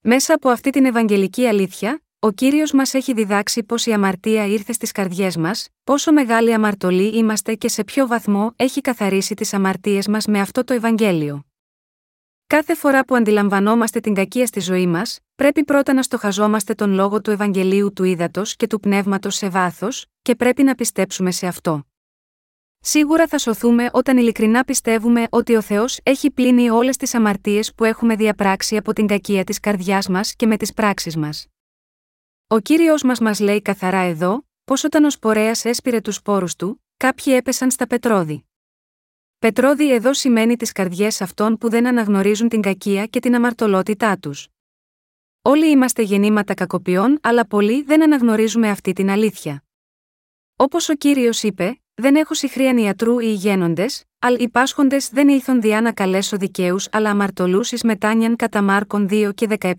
Μέσα από αυτή την Ευαγγελική αλήθεια, ο κύριος μας έχει διδάξει πως η αμαρτία ήρθε στις καρδιές μας, πόσο μεγάλη αμαρτωλοί είμαστε και σε ποιο βαθμό έχει καθαρίσει τις αμαρτίες μας με αυτό το Ευαγγέλιο. Κάθε φορά που αντιλαμβανόμαστε την κακία στη ζωή μας, πρέπει πρώτα να στοχαζόμαστε τον λόγο του Ευαγγελίου του Ήδατος και του Πνεύματος σε βάθος, και πρέπει να πιστέψουμε σε αυτό. Σίγουρα θα σωθούμε όταν ειλικρινά πιστεύουμε ότι ο Θεός έχει πλύνει όλες τις αμαρτίες που έχουμε διαπράξει από την κακία της καρδιάς μας και με τις πράξεις μας. Ο κύριος μας μας λέει καθαρά εδώ, πως όταν ο σπορέας έσπηρε τους σπόρους του, κάποιοι έπεσαν στα πετρώδη. Πετρώδη εδώ σημαίνει τις καρδιές αυτών που δεν αναγνωρίζουν την κακία και την αμαρτωλότητά τους. Όλοι είμαστε γεννήματα κακοποιών, αλλά πολλοί δεν αναγνωρίζουμε αυτή την αλήθεια. Όπως ο κύριος είπε, δεν έχω συχρίαν ιατρού ή ηγένοντε, αλλά οι πάσχοντε δεν ήλθον διά να καλέσω δικαίους αλλά αμαρτωλού ει μετάνιαν κατά Μάρκον 2 και 17,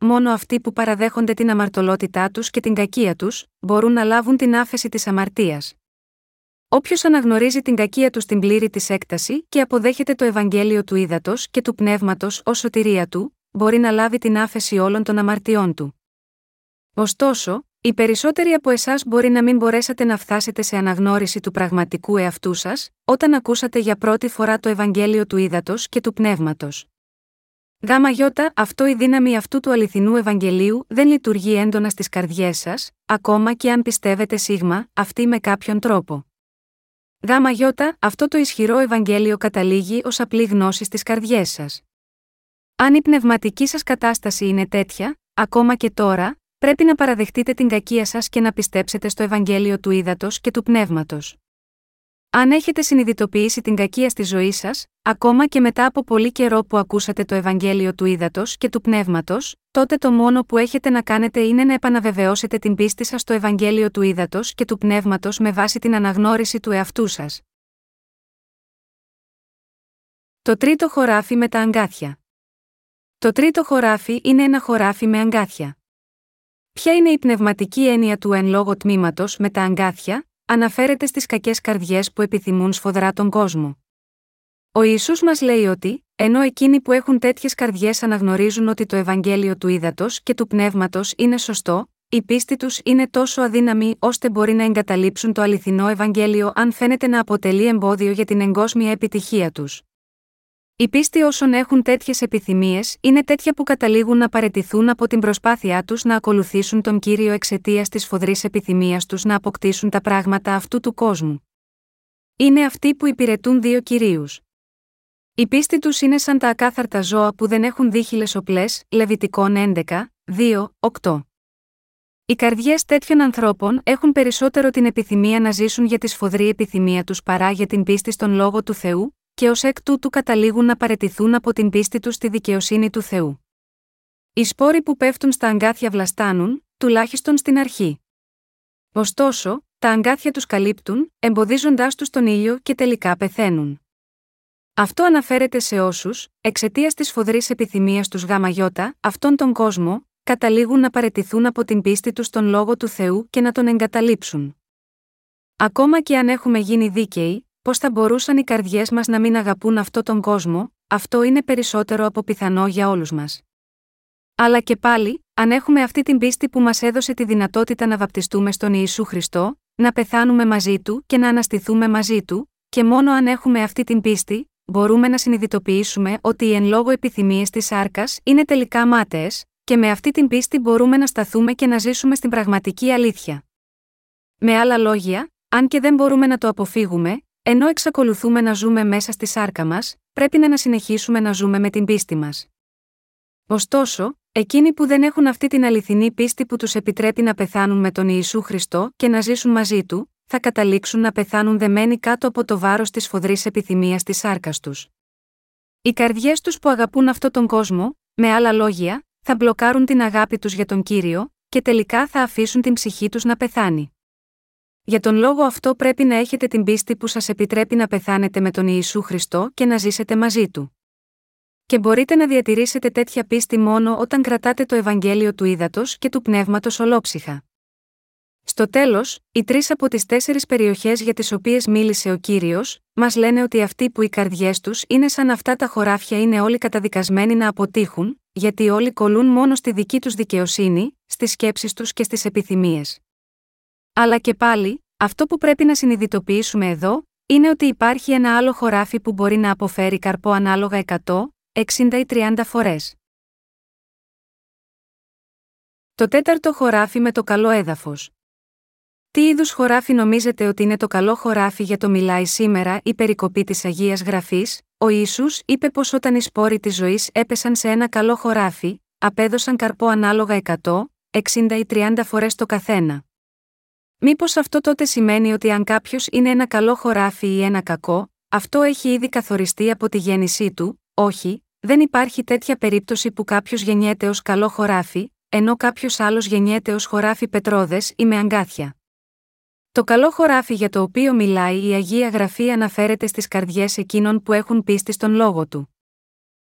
μόνο αυτοί που παραδέχονται την αμαρτωλότητά τους και την κακία τους, μπορούν να λάβουν την άφεση της αμαρτίας. Όποιος αναγνωρίζει την κακία του στην πλήρη της έκταση και αποδέχεται το Ευαγγέλιο του ύδατο και του πνεύματος ως σωτηρία του, μπορεί να λάβει την άφεση όλων των αμαρτιών του. Ωστόσο, οι περισσότεροι από εσάς μπορεί να μην μπορέσατε να φτάσετε σε αναγνώριση του πραγματικού εαυτού σας, όταν ακούσατε για πρώτη φορά το Ευαγγέλιο του ύδατο και του πνεύματος. Γάμα γιώτα, αυτό η δύναμη αυτού του αληθινού Ευαγγελίου δεν λειτουργεί έντονα στις καρδιές σας, ακόμα και αν πιστεύετε σίγμα, αυτή με κάποιον τρόπο. Γάμα γιώτα, αυτό το ισχυρό Ευαγγέλιο καταλήγει ως απλή γνώση στις καρδιές σας. Αν η πνευματική σας κατάσταση είναι τέτοια, ακόμα και τώρα, πρέπει να παραδεχτείτε την κακία σας και να πιστέψετε στο Ευαγγέλιο του ύδατο και του πνεύματος. Αν έχετε συνειδητοποιήσει την κακία στη ζωή σας, ακόμα και μετά από πολύ καιρό που ακούσατε το Ευαγγέλιο του ύδατο και του πνεύματος, τότε το μόνο που έχετε να κάνετε είναι να επαναβεβαιώσετε την πίστη σας στο Ευαγγέλιο του ύδατο και του πνεύματος με βάση την αναγνώριση του εαυτού σας. Το τρίτο χωράφι με τα αγκάθια. Το τρίτο χωράφι είναι ένα χωράφι με αγκάθια. Ποια είναι η πνευματική έννοια του εν λόγω τμήματος με τα αγκάθια, αναφέρεται στις κακές καρδιές που επιθυμούν σφοδρά τον κόσμο. Ο Ισού μας λέει ότι, ενώ εκείνοι που έχουν τέτοιες καρδιές αναγνωρίζουν ότι το Ευαγγέλιο του ύδατο και του πνεύματος είναι σωστό, η πίστη τους είναι τόσο αδύναμη ώστε μπορεί να εγκαταλείψουν το αληθινό Ευαγγέλιο αν φαίνεται να αποτελεί εμπόδιο για την εγκόσμια επιτυχία τους. Η πίστη όσων έχουν τέτοιες επιθυμίες είναι τέτοια που καταλήγουν να παρετηθούν από την προσπάθειά τους να ακολουθήσουν τον κύριο εξαιτίας της φοδρής επιθυμίας τους να αποκτήσουν τα πράγματα αυτού του κόσμου. Είναι αυτοί που υπηρετούν δύο κυρίους. Η πίστη τους είναι σαν τα ακάθαρτα ζώα που δεν έχουν δίχυλες οπλές, Λεβιτικών 11, 2, 8. Οι καρδιές τέτοιων ανθρώπων έχουν περισσότερο την επιθυμία να ζήσουν για τη σφοδρή επιθυμία τους παρά για την πίστη στον λόγο του Θεού, και ως εκ τούτου καταλήγουν να παρετηθούν από την πίστη τους στη δικαιοσύνη του Θεού. Οι σπόροι που πέφτουν στα αγκάθια βλαστάνουν, τουλάχιστον στην αρχή. Ωστόσο, τα αγκάθια τους καλύπτουν, εμποδίζοντάς τους τον ήλιο και τελικά πεθαίνουν. Αυτό αναφέρεται σε όσους, εξαιτίας της φοδρής επιθυμίας τους ΓΙ, αυτόν τον κόσμο, καταλήγουν να παρετηθούν από την πίστη τους στον λόγο του Θεού και να τον εγκαταλείψουν. Ακόμα και αν έχουμε γίνει δίκαιοι, πώς θα μπορούσαν οι καρδιές μας να μην αγαπούν αυτόν τον κόσμο, αυτό είναι περισσότερο από πιθανό για όλους μας. Αλλά και πάλι, αν έχουμε αυτή την πίστη που μας έδωσε τη δυνατότητα να βαπτιστούμε στον Ιησού Χριστό, να πεθάνουμε μαζί του και να αναστηθούμε μαζί του, και μόνο αν έχουμε αυτή την πίστη, μπορούμε να συνειδητοποιήσουμε ότι οι εν λόγω επιθυμίες της άρκα είναι τελικά μάταιες, και με αυτή την πίστη μπορούμε να σταθούμε και να ζήσουμε στην πραγματική αλήθεια. Με άλλα λόγια, αν και δεν μπορούμε να το αποφύγουμε, ενώ εξακολουθούμε να ζούμε μέσα στη σάρκα μας, πρέπει να συνεχίσουμε να ζούμε με την πίστη μας. Ωστόσο, εκείνοι που δεν έχουν αυτή την αληθινή πίστη που τους επιτρέπει να πεθάνουν με τον Ιησού Χριστό και να ζήσουν μαζί του, θα καταλήξουν να πεθάνουν δεμένοι κάτω από το βάρος της φοδρής επιθυμίας της σάρκας τους. Οι καρδιές τους που αγαπούν αυτόν τον κόσμο, με άλλα λόγια, θα μπλοκάρουν την αγάπη τους για τον κύριο, και τελικά θα αφήσουν την ψυχή τους να πεθάνει. Για τον λόγο αυτό πρέπει να έχετε την πίστη που σας επιτρέπει να πεθάνετε με τον Ιησού Χριστό και να ζήσετε μαζί του. Και μπορείτε να διατηρήσετε τέτοια πίστη μόνο όταν κρατάτε το Ευαγγέλιο του ύδατο και του πνεύματος ολόψυχα. Στο τέλος, οι τρεις από τις τέσσερις περιοχές για τις οποίες μίλησε ο κύριος, μας λένε ότι αυτοί που οι καρδιές τους είναι σαν αυτά τα χωράφια είναι όλοι καταδικασμένοι να αποτύχουν, γιατί όλοι κολλούν μόνο στη δική τους δικαιοσύνη, στις σκέψεις τους και στις επιθυμίες. Αλλά και πάλι, αυτό που πρέπει να συνειδητοποιήσουμε εδώ, είναι ότι υπάρχει ένα άλλο χωράφι που μπορεί να αποφέρει καρπό ανάλογα 100, 60 ή 30 φορές. Το τέταρτο χωράφι με το καλό έδαφος. Τι είδους χωράφι νομίζετε ότι είναι το καλό χωράφι για το μιλάει σήμερα η περικοπή της Αγίας Γραφής, ο ίσου είπε πως όταν οι σπόροι της ζωής έπεσαν σε ένα καλό χωράφι, απέδωσαν καρπό ανάλογα 100, 60 ή 30 φορές το καθένα. Μήπως αυτό τότε σημαίνει ότι αν κάποιος είναι ένα καλό χωράφι ή ένα κακό, αυτό έχει ήδη καθοριστεί από τη γέννησή του, όχι, δεν υπάρχει τέτοια περίπτωση που κάποιος γεννιέται ως καλό χωράφι, ενώ κάποιος άλλος γεννιέται ως χωράφι πετρόδες ή με αγκάθια. Το καλό χωράφι για το οποίο μιλάει η Αγία Γραφή αναφέρεται στις καρδιές εκείνων που έχουν πίστη στον λόγο του.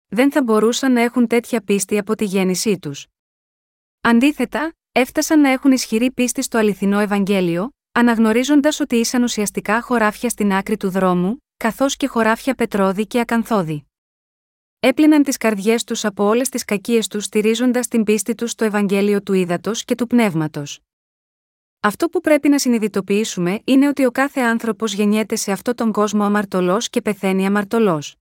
Δεν θα μπορούσαν να έχουν τέτοια πίστη από τη γέννησή τους. Αντίθετα, έφτασαν να έχουν ισχυρή πίστη στο αληθινό Ευαγγέλιο, αναγνωρίζοντας ότι ήσαν ουσιαστικά χωράφια στην άκρη του δρόμου, καθώς και χωράφια πετρώδη και ακανθώδη. Έπλυναν τις καρδιές τους από όλες τις κακίες τους στηρίζοντας την πίστη τους στο Ευαγγέλιο του ύδατο και του πνεύματος. Αυτό που πρέπει να συνειδητοποιήσουμε είναι ότι ο κάθε άνθρωπος γεννιέται σε αυτόν τον κόσμο αμαρτωλός και πεθαίνει αμαρτωλός.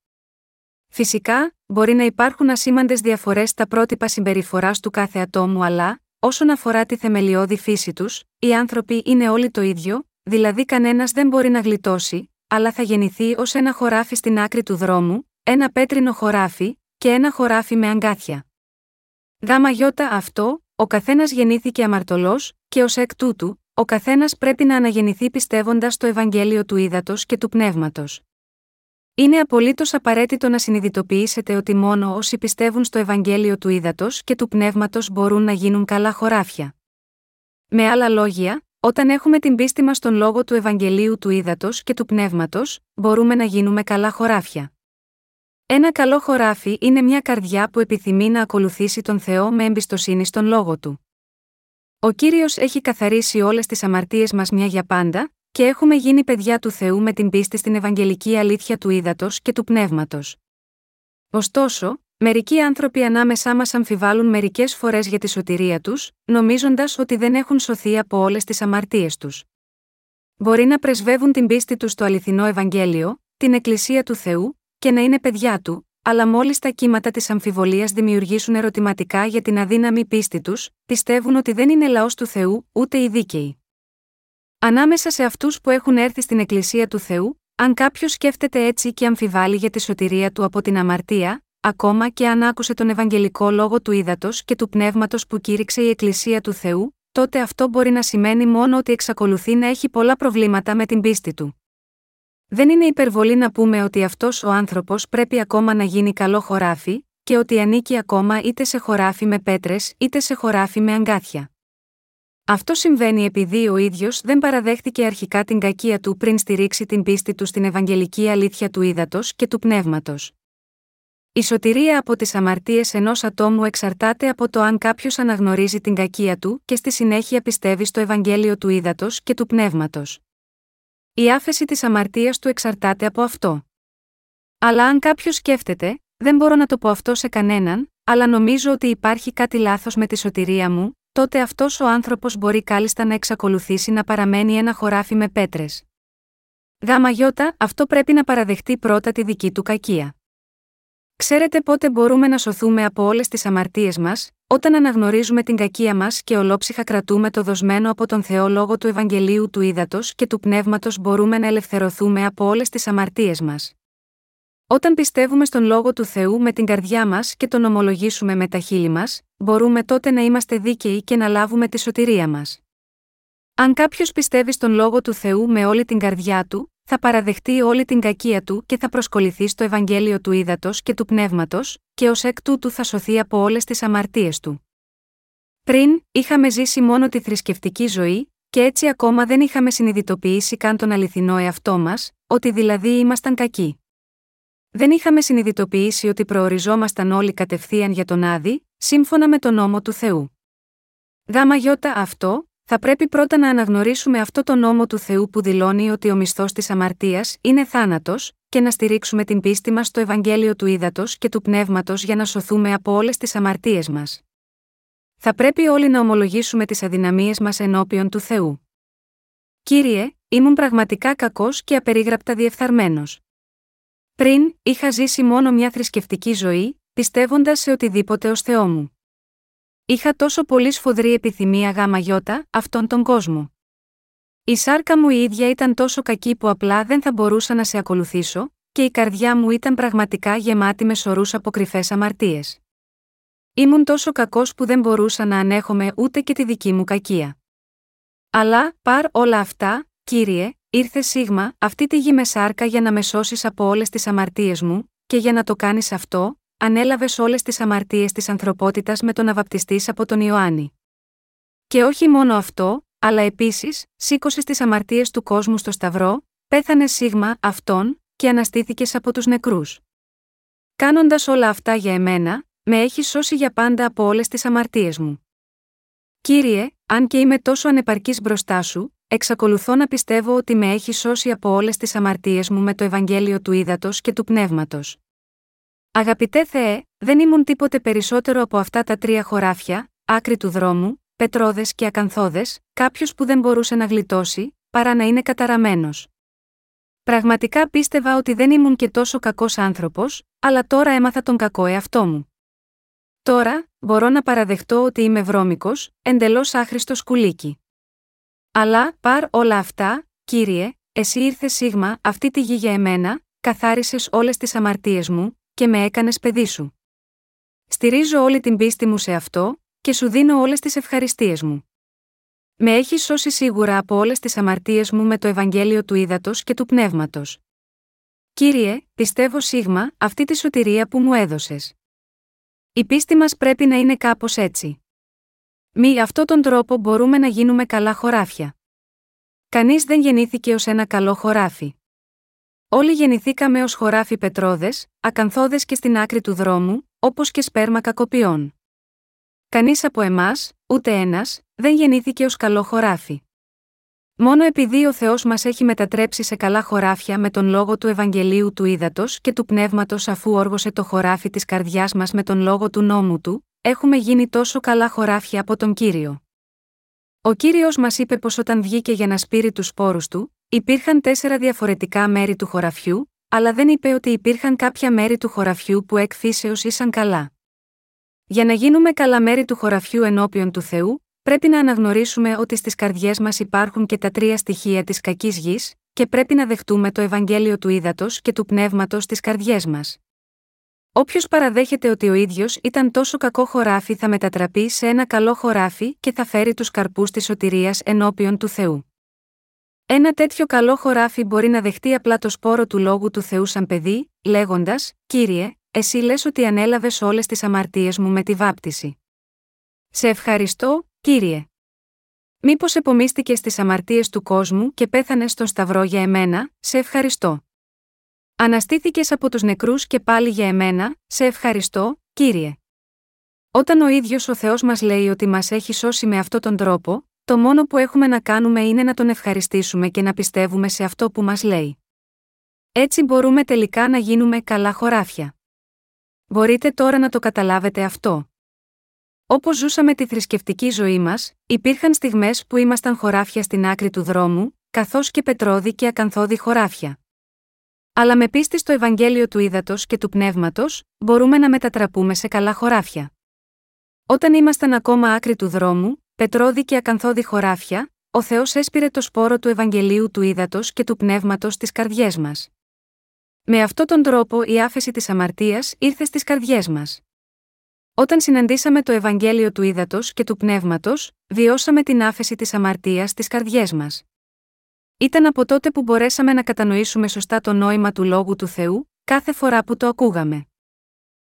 Φυσικά, μπορεί να υπάρχουν ασήμαντες διαφορές στα πρότυπα συμπεριφοράς του κάθε ατόμου, αλλά, όσον αφορά τη θεμελιώδη φύση τους, οι άνθρωποι είναι όλοι το ίδιο, δηλαδή κανένας δεν μπορεί να γλιτώσει, αλλά θα γεννηθεί ως ένα χωράφι στην άκρη του δρόμου, ένα πέτρινο χωράφι, και ένα χωράφι με αγκάθια. Γάμα γιώτα αυτό, ο καθένας γεννήθηκε αμαρτωλός, και ως εκ τούτου, ο καθένας πρέπει να αναγεννηθεί πιστεύοντας το Ευαγγέλιο του ύδατο και του πνεύματος. Είναι απολύτως απαραίτητο να συνειδητοποιήσετε ότι μόνο όσοι πιστεύουν στο Ευαγγέλιο του ύδατο και του πνεύματος μπορούν να γίνουν καλά χωράφια. Με άλλα λόγια, όταν έχουμε την πίστη μας στον λόγο του Ευαγγελίου του ύδατο και του πνεύματος, μπορούμε να γίνουμε καλά χωράφια. Ένα καλό χωράφι είναι μια καρδιά που επιθυμεί να ακολουθήσει τον Θεό με εμπιστοσύνη στον λόγο του. Ο κύριος έχει καθαρίσει όλες τις αμαρτίες μας μια για πάντα, και έχουμε γίνει παιδιά του Θεού με την πίστη στην Ευαγγελική αλήθεια του ύδατος και του πνεύματος. Ωστόσο, μερικοί άνθρωποι ανάμεσά μας αμφιβάλλουν μερικές φορές για τη σωτηρία τους, νομίζοντας ότι δεν έχουν σωθεί από όλες τις αμαρτίες τους. Μπορεί να πρεσβεύουν την πίστη τους στο αληθινό Ευαγγέλιο, την Εκκλησία του Θεού, και να είναι παιδιά του, αλλά μόλις τα κύματα της αμφιβολίας δημιουργήσουν ερωτηματικά για την αδύναμη πίστη τους, πιστεύουν ότι δεν είναι λαός του Θεού, ούτε οι δίκαιοι. Ανάμεσα σε αυτούς που έχουν έρθει στην Εκκλησία του Θεού, αν κάποιος σκέφτεται έτσι και αμφιβάλλει για τη σωτηρία του από την αμαρτία, ακόμα και αν άκουσε τον Ευαγγελικό λόγο του ύδατος και του πνεύματος που κήρυξε η Εκκλησία του Θεού, τότε αυτό μπορεί να σημαίνει μόνο ότι εξακολουθεί να έχει πολλά προβλήματα με την πίστη του. Δεν είναι υπερβολή να πούμε ότι αυτός ο άνθρωπος πρέπει ακόμα να γίνει καλό χωράφι, και ότι ανήκει ακόμα είτε σε χωράφι με πέτρες είτε σε χωράφι με αγκάθια. Αυτό συμβαίνει επειδή ο ίδιος δεν παραδέχτηκε αρχικά την κακία του πριν στηρίξει την πίστη του στην Ευαγγελική αλήθεια του ύδατος και του πνεύματος. Η σωτηρία από τις αμαρτίες ενός ατόμου εξαρτάται από το αν κάποιος αναγνωρίζει την κακία του και στη συνέχεια πιστεύει στο Ευαγγέλιο του ύδατος και του πνεύματος. Η άφεση της αμαρτίας του εξαρτάται από αυτό. Αλλά αν κάποιος σκέφτεται, δεν μπορώ να το πω αυτό σε κανέναν, αλλά νομίζω ότι υπάρχει κάτι λάθος με τη σωτηρία μου, τότε αυτός ο άνθρωπος μπορεί κάλλιστα να εξακολουθήσει να παραμένει ένα χωράφι με πέτρες. Γάμα γιώτα, αυτό πρέπει να παραδεχτεί πρώτα τη δική του κακία. Ξέρετε πότε μπορούμε να σωθούμε από όλες τις αμαρτίες μας, όταν αναγνωρίζουμε την κακία μας και ολόψυχα κρατούμε το δοσμένο από τον Θεό λόγο του Ευαγγελίου του Ήδατος και του Πνεύματος μπορούμε να ελευθερωθούμε από όλες τις αμαρτίες μας. Όταν πιστεύουμε στον λόγο του Θεού με την καρδιά μας και τον ομολογήσουμε με τα χείλη μας, μπορούμε τότε να είμαστε δίκαιοι και να λάβουμε τη σωτηρία μας. Αν κάποιος πιστεύει στον λόγο του Θεού με όλη την καρδιά του, θα παραδεχτεί όλη την κακία του και θα προσκοληθεί στο Ευαγγέλιο του ύδατο και του πνεύματος, και ως εκ τούτου θα σωθεί από όλες τις αμαρτίες του. Πριν, είχαμε ζήσει μόνο τη θρησκευτική ζωή, και έτσι ακόμα δεν είχαμε συνειδητοποιήσει καν τον αληθινό εαυτό μας, ότι δηλαδή ήμασταν κακοί. Δεν είχαμε συνειδητοποιήσει ότι προοριζόμασταν όλοι κατευθείαν για τον Άδη, σύμφωνα με τον νόμο του Θεού. Γάμα γιώτα αυτό, θα πρέπει πρώτα να αναγνωρίσουμε αυτό το νόμο του Θεού που δηλώνει ότι ο μισθός της αμαρτίας είναι θάνατος, και να στηρίξουμε την πίστη μας στο Ευαγγέλιο του Ήδατος και του Πνεύματος για να σωθούμε από όλες τις αμαρτίες μας. Θα πρέπει όλοι να ομολογήσουμε τις αδυναμίες μας ενώπιον του Θεού. Κύριε, ήμουν πραγματικά κακός και απερίγραπτα διεφθαρμένος. Πριν, είχα ζήσει μόνο μια θρησκευτική ζωή, πιστεύοντας σε οτιδήποτε ως Θεό μου. Είχα τόσο πολύ σφοδρή επιθυμία γάμα γιώτα, αυτόν τον κόσμο. Η σάρκα μου η ίδια ήταν τόσο κακή που απλά δεν θα μπορούσα να σε ακολουθήσω, και η καρδιά μου ήταν πραγματικά γεμάτη με σωρούς από κρυφές αμαρτίες. Ήμουν τόσο κακός που δεν μπορούσα να ανέχομαι ούτε και τη δική μου κακία. Αλλά, παρ όλα αυτά, κύριε, ήρθε σίγμα αυτή τη γη με σάρκα για να με σώσεις από όλες τις αμαρτίες μου, και για να το κάνεις αυτό, ανέλαβες όλες τις αμαρτίες της ανθρωπότητας με τον αβαπτιστής από τον Ιωάννη. Και όχι μόνο αυτό, αλλά επίσης, σήκωσες τις αμαρτίες του κόσμου στο Σταυρό, πέθανε σίγμα αυτόν, και αναστήθηκες από τους νεκρούς. Κάνοντας όλα αυτά για εμένα, με έχεις σώσει για πάντα από όλες τις αμαρτίες μου. Κύριε, αν και είμαι τόσο ανεπαρκής μπροστά σου, εξακολουθώ να πιστεύω ότι με έχει σώσει από όλες τις αμαρτίες μου με το Ευαγγέλιο του Ήδατος και του Πνεύματος. Αγαπητέ Θεέ, δεν ήμουν τίποτε περισσότερο από αυτά τα τρία χωράφια, άκρη του δρόμου, πετρόδες και ακανθόδε, κάποιος που δεν μπορούσε να γλιτώσει, παρά να είναι καταραμένος. Πραγματικά πίστευα ότι δεν ήμουν και τόσο κακός άνθρωπος, αλλά τώρα έμαθα τον κακό εαυτό μου. Τώρα, μπορώ να παραδεχτώ ότι είμαι βρώμικος, εντελώς άχρηστος σκουλίκι. Αλλά, παρ όλα αυτά, κύριε, εσύ ήρθε σίγμα αυτή τη γη για εμένα, καθάρισες όλες τις αμαρτίες μου, και με έκανες παιδί σου. Στηρίζω όλη την πίστη μου σε αυτό, και σου δίνω όλες τις ευχαριστίες μου. Με έχεις σώσει σίγουρα από όλες τις αμαρτίες μου με το Ευαγγέλιο του Ήδατος και του Πνεύματος. Κύριε, πιστεύω σίγμα αυτή τη σωτηρία που μου έδωσες. Η πίστη μας πρέπει να είναι κάπως έτσι. Μη αυτόν τον τρόπο μπορούμε να γίνουμε καλά χωράφια. Κανείς δεν γεννήθηκε ως ένα καλό χωράφι. Όλοι γεννηθήκαμε ως χωράφι πετρόδες, ακαθόδες και στην άκρη του δρόμου, όπως και σπέρμα κακοποιών. Κανείς από εμάς, ούτε ένας, δεν γεννήθηκε ως καλό χωράφι. Μόνο επειδή ο Θεός μας έχει μετατρέψει σε καλά χωράφια με τον λόγο του Ευαγγελίου του Ήδατος και του Πνεύματος αφού όργωσε το χωράφι της καρδιάς μας με τον λόγο του νόμου του, έχουμε γίνει τόσο καλά χωράφια από τον κύριο. Ο κύριος μας είπε πως όταν βγήκε για να σπείρει τους σπόρους του, υπήρχαν τέσσερα διαφορετικά μέρη του χωραφιού, αλλά δεν είπε ότι υπήρχαν κάποια μέρη του χωραφιού που εκ φύσεως ήσαν καλά. Για να γίνουμε καλά μέρη του χωραφιού ενώπιον του Θεού, πρέπει να αναγνωρίσουμε ότι στις καρδιές μας υπάρχουν και τα τρία στοιχεία της κακής γης, και πρέπει να δεχτούμε το Ευαγγέλιο του ύδατο και του πνεύματος στις καρδιές μας. Όποιος παραδέχεται ότι ο ίδιος ήταν τόσο κακό χωράφι θα μετατραπεί σε ένα καλό χωράφι και θα φέρει τους καρπούς της σωτηρίας ενώπιον του Θεού. Ένα τέτοιο καλό χωράφι μπορεί να δεχτεί απλά το σπόρο του λόγου του Θεού σαν παιδί, λέγοντας: Κύριε, εσύ λες ότι ανέλαβες όλες τις αμαρτίες μου με τη βάπτιση. Σε ευχαριστώ, κύριε. Μήπως επομίστηκες στι αμαρτίες του κόσμου και πέθανες στον Σταυρό για εμένα, σε ευχαριστώ. Αναστήθηκες από τους νεκρούς και πάλι για εμένα, σε ευχαριστώ, κύριε. Όταν ο ίδιος ο Θεός μας λέει ότι μας έχει σώσει με αυτόν τον τρόπο, το μόνο που έχουμε να κάνουμε είναι να τον ευχαριστήσουμε και να πιστεύουμε σε αυτό που μας λέει. Έτσι μπορούμε τελικά να γίνουμε καλά χωράφια. Μπορείτε τώρα να το καταλάβετε αυτό. Όπως ζούσαμε τη θρησκευτική ζωή μας, υπήρχαν στιγμές που ήμασταν χωράφια στην άκρη του δρόμου, καθώς και πετρώδη και ακαθόδη χωράφια. Αλλά με πίστη στο Ευαγγέλιο του Ήδατος και του Πνεύματος, μπορούμε να μετατραπούμε σε καλά χωράφια. Όταν ήμασταν ακόμα άκρη του δρόμου, πετρώδη και ακαθόδη χωράφια, ο Θεός έσπηρε το σπόρο του Ευαγγελίου του Ήδατος και του Πνεύματος στις καρδιές μας. Με αυτόν τον τρόπο η άφεση της αμαρτίας ήρθε στις καρδιές μας. Όταν συναντήσαμε το Ευαγγέλιο του Ήδατος και του Πνεύματος, βιώσαμε την άφεση της αμαρτίας στις καρδιές μας. Ήταν από τότε που μπορέσαμε να κατανοήσουμε σωστά το νόημα του λόγου του Θεού, κάθε φορά που το ακούγαμε.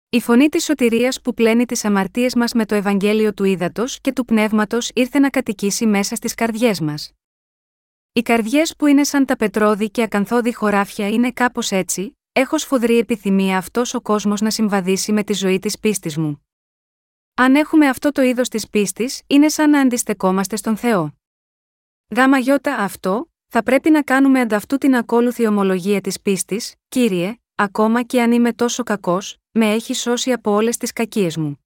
Η φωνή της σωτηρίας που πλένει τις αμαρτίες μας με το Ευαγγέλιο του Ήδατος και του Πνεύματος ήρθε να κατοικήσει μέσα στις καρδιές μας. Οι καρδιές που είναι σαν τα πετρώδη και ακαθόδη χωράφια είναι κάπως έτσι, έχω σφοδρή επιθυμία αυτός ο κόσμος να συμβαδίσει με τη ζωή της πίστης μου. Αν έχουμε αυτό το είδος της πίστης, είναι σαν να αντιστεκόμαστε στον Θεό. Γάμα γιώτα αυτό, θα πρέπει να κάνουμε ανταυτού την ακόλουθη ομολογία της πίστης, κύριε, ακόμα και αν είμαι τόσο κακός, με έχει σώσει από όλες τις κακίες μου.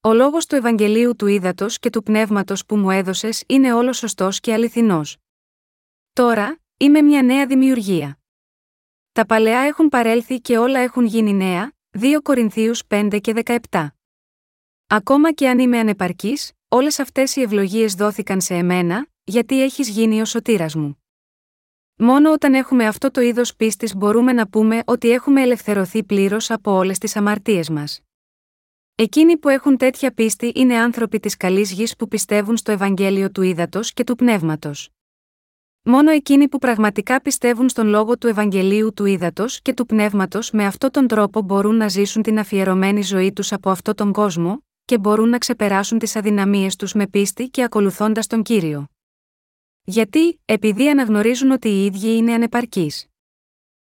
Ο λόγος του Ευαγγελίου του Ήδατος και του Πνεύματος που μου έδωσες είναι όλος σωστός και αληθινός. Τώρα, είμαι μια νέα δημιουργία. Τα παλαιά έχουν παρέλθει και όλα έχουν γίνει νέα, 2 Κορινθίους 5 και 17. Ακόμα και αν είμαι ανεπαρκής, όλες αυτές οι ευλογίες δόθηκαν σε εμένα, γιατί έχεις γίνει ο σωτήρας μου. Μόνο όταν έχουμε αυτό το είδος πίστης μπορούμε να πούμε ότι έχουμε ελευθερωθεί πλήρως από όλες τις αμαρτίες μας. Εκείνοι που έχουν τέτοια πίστη είναι άνθρωποι της καλής γης που πιστεύουν στο Ευαγγέλιο του Ήδατος και του Πνεύματος. Μόνο εκείνοι που πραγματικά πιστεύουν στον λόγο του Ευαγγελίου του Ήδατος και του Πνεύματος με αυτόν τον τρόπο μπορούν να ζήσουν την αφιερωμένη ζωή τους από αυτόν τον κόσμο, και μπορούν να ξεπεράσουν τις αδυναμίες τους με πίστη και ακολουθώντας τον κύριο. Γιατί, επειδή αναγνωρίζουν ότι οι ίδιοι είναι ανεπαρκείς.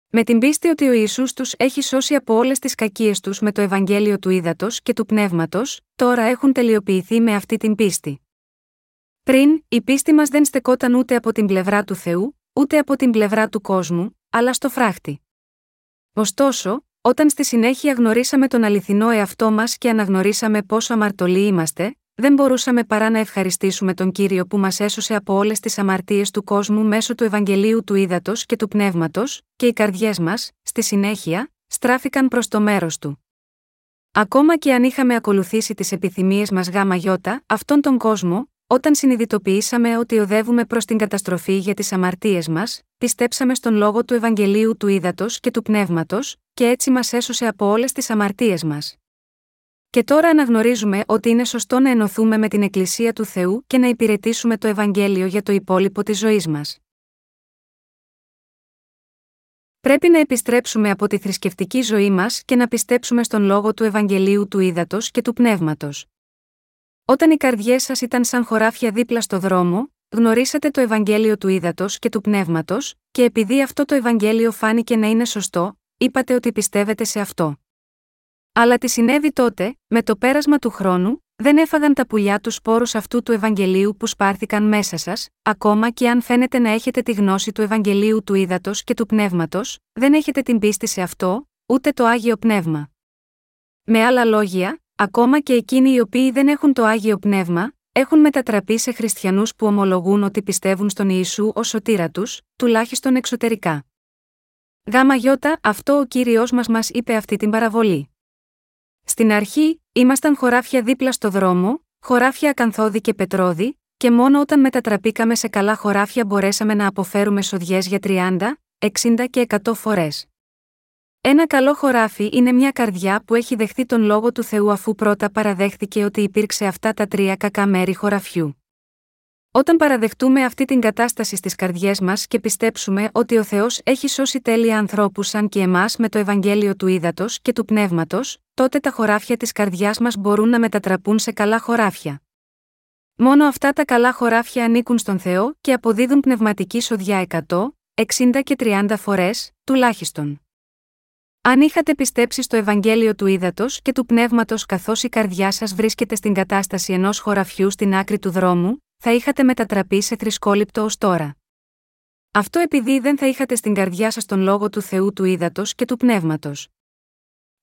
Με την πίστη ότι ο Ισού τους έχει σώσει από όλες τις κακίες τους με το Ευαγγέλιο του Ήδατος και του Πνεύματος, τώρα έχουν τελειοποιηθεί με αυτή την πίστη. Πριν, η πίστη μας δεν στεκόταν ούτε από την πλευρά του Θεού, ούτε από την πλευρά του κόσμου, αλλά στο φράχτη. Ωστόσο, όταν στη συνέχεια γνωρίσαμε τον αληθινό εαυτό μας και αναγνωρίσαμε πόσο αμαρτωλοί είμαστε, δεν μπορούσαμε παρά να ευχαριστήσουμε τον κύριο που μας έσωσε από όλες τις αμαρτίες του κόσμου μέσω του Ευαγγελίου του Ήδατος και του Πνεύματος, και οι καρδιές μας, στη συνέχεια, στράφηκαν προς το μέρος του. Ακόμα και αν είχαμε ακολουθήσει τις επιθυμίες μας γάμα γιώτα, αυτόν τον κόσμο, όταν συνειδητοποιήσαμε ότι οδεύουμε προς την καταστροφή για τις αμαρτίες μας, πιστέψαμε στον λόγο του Ευαγγελίου του Ήδατος και του Πνεύματος, και έτσι μας έσωσε από όλες τις αμαρτίες μας. Και τώρα αναγνωρίζουμε ότι είναι σωστό να ενωθούμε με την Εκκλησία του Θεού και να υπηρετήσουμε το Ευαγγέλιο για το υπόλοιπο της ζωής μας. Πρέπει να επιστρέψουμε από τη θρησκευτική ζωή μας και να πιστέψουμε στον λόγο του Ευαγγελίου του Ήδατος και του Πνεύματος. Όταν οι καρδιές σας ήταν σαν χωράφια δίπλα στο δρόμο, γνωρίσατε το Ευαγγέλιο του Ήδατος και του Πνεύματος, και επειδή αυτό το Ευαγγέλιο φάνηκε να είναι σωστό, είπατε ότι πιστεύετε σε αυτό. Αλλά τι συνέβη τότε, με το πέρασμα του χρόνου, δεν έφαγαν τα πουλιά τους σπόρους αυτού του Ευαγγελίου που σπάρθηκαν μέσα σας, ακόμα και αν φαίνεται να έχετε τη γνώση του Ευαγγελίου του Ήδατος και του Πνεύματος, δεν έχετε την πίστη σε αυτό, ούτε το άγιο πνεύμα. Με άλλα λόγια, ακόμα και εκείνοι οι οποίοι δεν έχουν το άγιο πνεύμα, έχουν μετατραπεί σε χριστιανούς που ομολογούν ότι πιστεύουν στον Ιησού ως σωτήρα τους, τουλάχιστον εξωτερικά. Γάμα γιώτα, αυτό ο κύριος μας μας είπε αυτή την παραβολή. Στην αρχή, ήμασταν χωράφια δίπλα στο δρόμο, χωράφια ακαθόδη και πετρόδι, και μόνο όταν μετατραπήκαμε σε καλά χωράφια μπορέσαμε να αποφέρουμε σοδιές για 30, 60 και 100 φορές. Ένα καλό χωράφι είναι μια καρδιά που έχει δεχθεί τον λόγο του Θεού αφού πρώτα παραδέχθηκε ότι υπήρξε αυτά τα τρία κακά μέρη χωραφιού. Όταν παραδεχτούμε αυτή την κατάσταση στις καρδιές μας και πιστέψουμε ότι ο Θεός έχει σώσει τέλεια ανθρώπους σαν και εμάς με το Ευαγγέλιο του Ήδατος και του Πνεύματος, τότε τα χωράφια της καρδιάς μας μπορούν να μετατραπούν σε καλά χωράφια. Μόνο αυτά τα καλά χωράφια ανήκουν στον Θεό και αποδίδουν πνευματική σοδιά 100, 60 και 30 φορές, τουλάχιστον. Αν είχατε πιστέψει στο Ευαγγέλιο του Ήδατος και του Πνεύματος καθώς η καρδιά σας βρίσκεται στην κατάσταση ενός χωραφιού στην άκρη του δρόμου, θα είχατε μετατραπεί σε θρησκόληπτο ως τώρα. Αυτό επειδή δεν θα είχατε στην καρδιά σας τον λόγο του Θεού του Ήδατο και του Πνεύματος.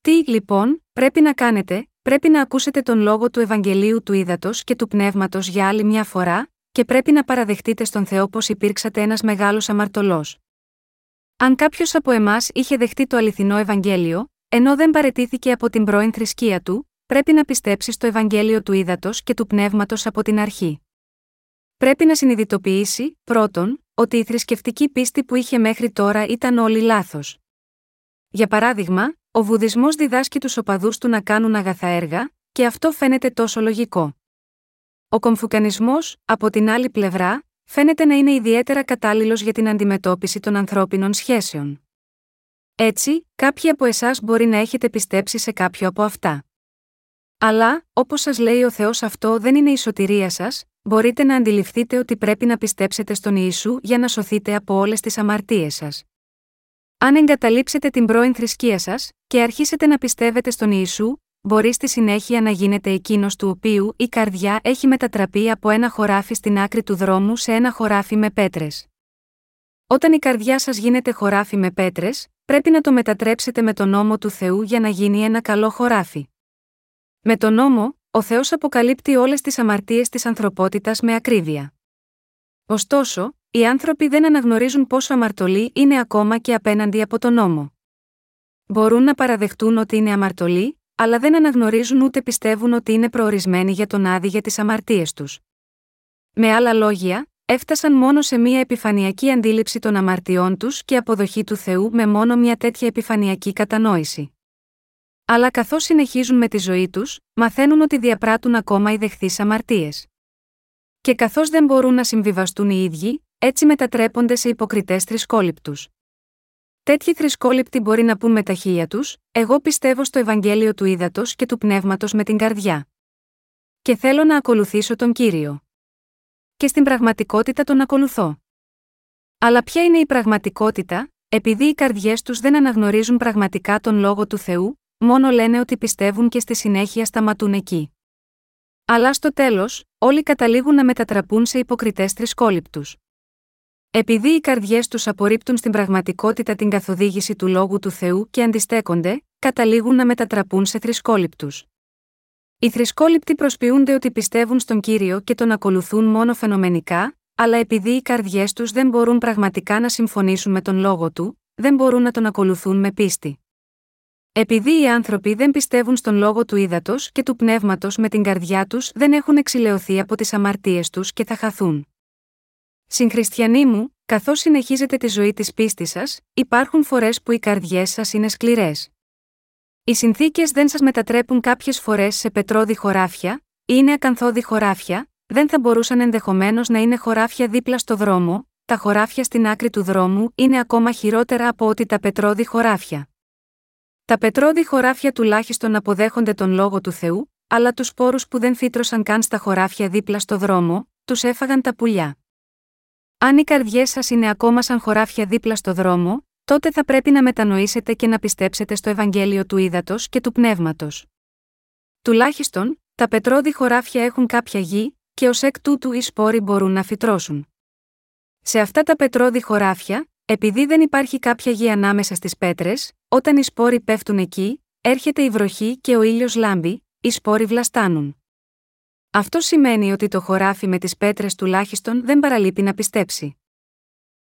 Τι, λοιπόν, πρέπει να κάνετε, πρέπει να ακούσετε τον λόγο του Ευαγγελίου του Ήδατο και του Πνεύματος για άλλη μια φορά, και πρέπει να παραδεχτείτε στον Θεό πως υπήρξατε ένας μεγάλος αμαρτωλός. Αν κάποιος από εμάς είχε δεχτεί το αληθινό Ευαγγέλιο, ενώ δεν παρετήθηκε από την πρώην θρησκεία του, πρέπει να πιστέψει στο Ευαγγέλιο του Ήδατο και του Πνεύματος από την αρχή. Πρέπει να συνειδητοποιήσει, πρώτον, ότι η θρησκευτική πίστη που είχε μέχρι τώρα ήταν όλη λάθος. Για παράδειγμα, ο Βουδισμός διδάσκει τους οπαδούς του να κάνουν αγαθά έργα, και αυτό φαίνεται τόσο λογικό. Ο κομφουκανισμός, από την άλλη πλευρά, φαίνεται να είναι ιδιαίτερα κατάλληλος για την αντιμετώπιση των ανθρώπινων σχέσεων. Έτσι, κάποιοι από εσάς μπορεί να έχετε πιστέψει σε κάποιο από αυτά. Αλλά, όπως σας λέει ο Θεός, αυτό δεν είναι η σωτηρία σας, μπορείτε να αντιληφθείτε ότι πρέπει να πιστέψετε στον Ιησού για να σωθείτε από όλες τις αμαρτίες σας. Αν εγκαταλείψετε την πρώην θρησκεία σας, και αρχίσετε να πιστεύετε στον Ιησού, μπορεί στη συνέχεια να γίνετε εκείνος του οποίου η καρδιά έχει μετατραπεί από ένα χωράφι στην άκρη του δρόμου σε ένα χωράφι με πέτρες. Όταν η καρδιά σας γίνεται χωράφι με πέτρες, πρέπει να το μετατρέψετε με τον νόμο του Θεού για να γίνει ένα καλό χωράφι. Με τον νόμο, ο Θεός αποκαλύπτει όλες τις αμαρτίες της ανθρωπότητας με ακρίβεια. Ωστόσο, οι άνθρωποι δεν αναγνωρίζουν πόσο αμαρτωλοί είναι ακόμα και απέναντι από τον νόμο. Μπορούν να παραδεχτούν ότι είναι αμαρτωλοί, αλλά δεν αναγνωρίζουν ούτε πιστεύουν ότι είναι προορισμένοι για τον άδει για τις αμαρτίες τους. Με άλλα λόγια, έφτασαν μόνο σε μία επιφανειακή αντίληψη των αμαρτιών τους και αποδοχή του Θεού με μόνο μια τέτοια επιφανειακή κατανόηση. Αλλά καθώς συνεχίζουν με τη ζωή τους, μαθαίνουν ότι διαπράττουν ακόμα οι δεχθείς αμαρτίες. Και καθώς δεν μπορούν να συμβιβαστούν οι ίδιοι, έτσι μετατρέπονται σε υποκριτές θρησκόληπτους. Τέτοιοι θρησκόληπτοι μπορεί να πούν με τα χείλια τους: Εγώ πιστεύω στο Ευαγγέλιο του Ήδατος και του Πνεύματος με την καρδιά. Και θέλω να ακολουθήσω τον κύριο. Και στην πραγματικότητα τον ακολουθώ. Αλλά ποια είναι η πραγματικότητα, επειδή οι καρδιές τους δεν αναγνωρίζουν πραγματικά τον λόγο του Θεού, μόνο λένε ότι πιστεύουν και στη συνέχεια σταματούν εκεί. Αλλά στο τέλος, όλοι καταλήγουν να μετατραπούν σε υποκριτές θρησκόληπτους. Επειδή οι καρδιές τους απορρίπτουν στην πραγματικότητα την καθοδήγηση του λόγου του Θεού και αντιστέκονται, καταλήγουν να μετατραπούν σε θρησκόληπτους. Οι θρησκόληπτοι προσποιούνται ότι πιστεύουν στον κύριο και τον ακολουθούν μόνο φαινομενικά, αλλά επειδή οι καρδιές τους δεν μπορούν πραγματικά να συμφωνήσουν με τον λόγο του, δεν μπορούν να τον ακολουθούν με πίστη. Επειδή οι άνθρωποι δεν πιστεύουν στον λόγο του ύδατος και του πνεύματος με την καρδιά τους, δεν έχουν εξηλαιωθεί από τις αμαρτίες τους και θα χαθούν. Συγχριστιανοί μου, καθώς συνεχίζετε τη ζωή της πίστης σας, υπάρχουν φορές που οι καρδιές σας είναι σκληρές. Οι συνθήκες δεν σας μετατρέπουν κάποιες φορές σε πετρώδη χωράφια, ή είναι ακαθόδη χωράφια, δεν θα μπορούσαν ενδεχομένως να είναι χωράφια δίπλα στο δρόμο, τα χωράφια στην άκρη του δρόμου είναι ακόμα χειρότερα από ότι τα πετρώδη χωράφια. Τα πετρώδη χωράφια τουλάχιστον αποδέχονται τον λόγο του Θεού, αλλά τους σπόρου που δεν φύτρωσαν καν στα χωράφια δίπλα στο δρόμο, τους έφαγαν τα πουλιά. Αν οι καρδιές σας είναι ακόμα σαν χωράφια δίπλα στο δρόμο, τότε θα πρέπει να μετανοήσετε και να πιστέψετε στο Ευαγγέλιο του Ήδατος και του Πνεύματος. Τουλάχιστον, τα πετρώδη χωράφια έχουν κάποια γη, και ως εκ τούτου οι σπόροι μπορούν να φυτρώσουν. Σε αυτά τα πετρώδη χωράφια, επειδή δεν υπάρχει κάποια γη ανάμεσα στις πέτρες, όταν οι σπόροι πέφτουν εκεί, έρχεται η βροχή και ο ήλιος λάμπει, οι σπόροι βλαστάνουν. Αυτό σημαίνει ότι το χωράφι με τις πέτρες τουλάχιστον δεν παραλείπει να πιστέψει.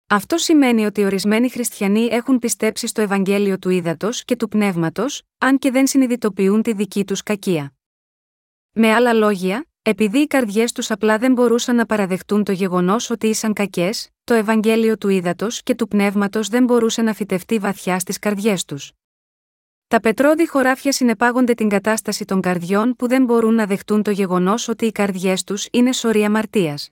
Αυτό σημαίνει ότι ορισμένοι χριστιανοί έχουν πιστέψει στο Ευαγγέλιο του Ήδατος και του Πνεύματος, αν και δεν συνειδητοποιούν τη δική τους κακία. Με άλλα λόγια, επειδή οι καρδιές τους απλά δεν μπορούσαν να παραδεχτούν το γεγονός ότι ήσαν κακές, το Ευαγγέλιο του Ήδατος και του Πνεύματος δεν μπορούσε να φυτευτεί βαθιά στις καρδιές τους. Τα πετρώδη χωράφια συνεπάγονται την κατάσταση των καρδιών που δεν μπορούν να δεχτούν το γεγονός ότι οι καρδιές τους είναι σωρή αμαρτίας.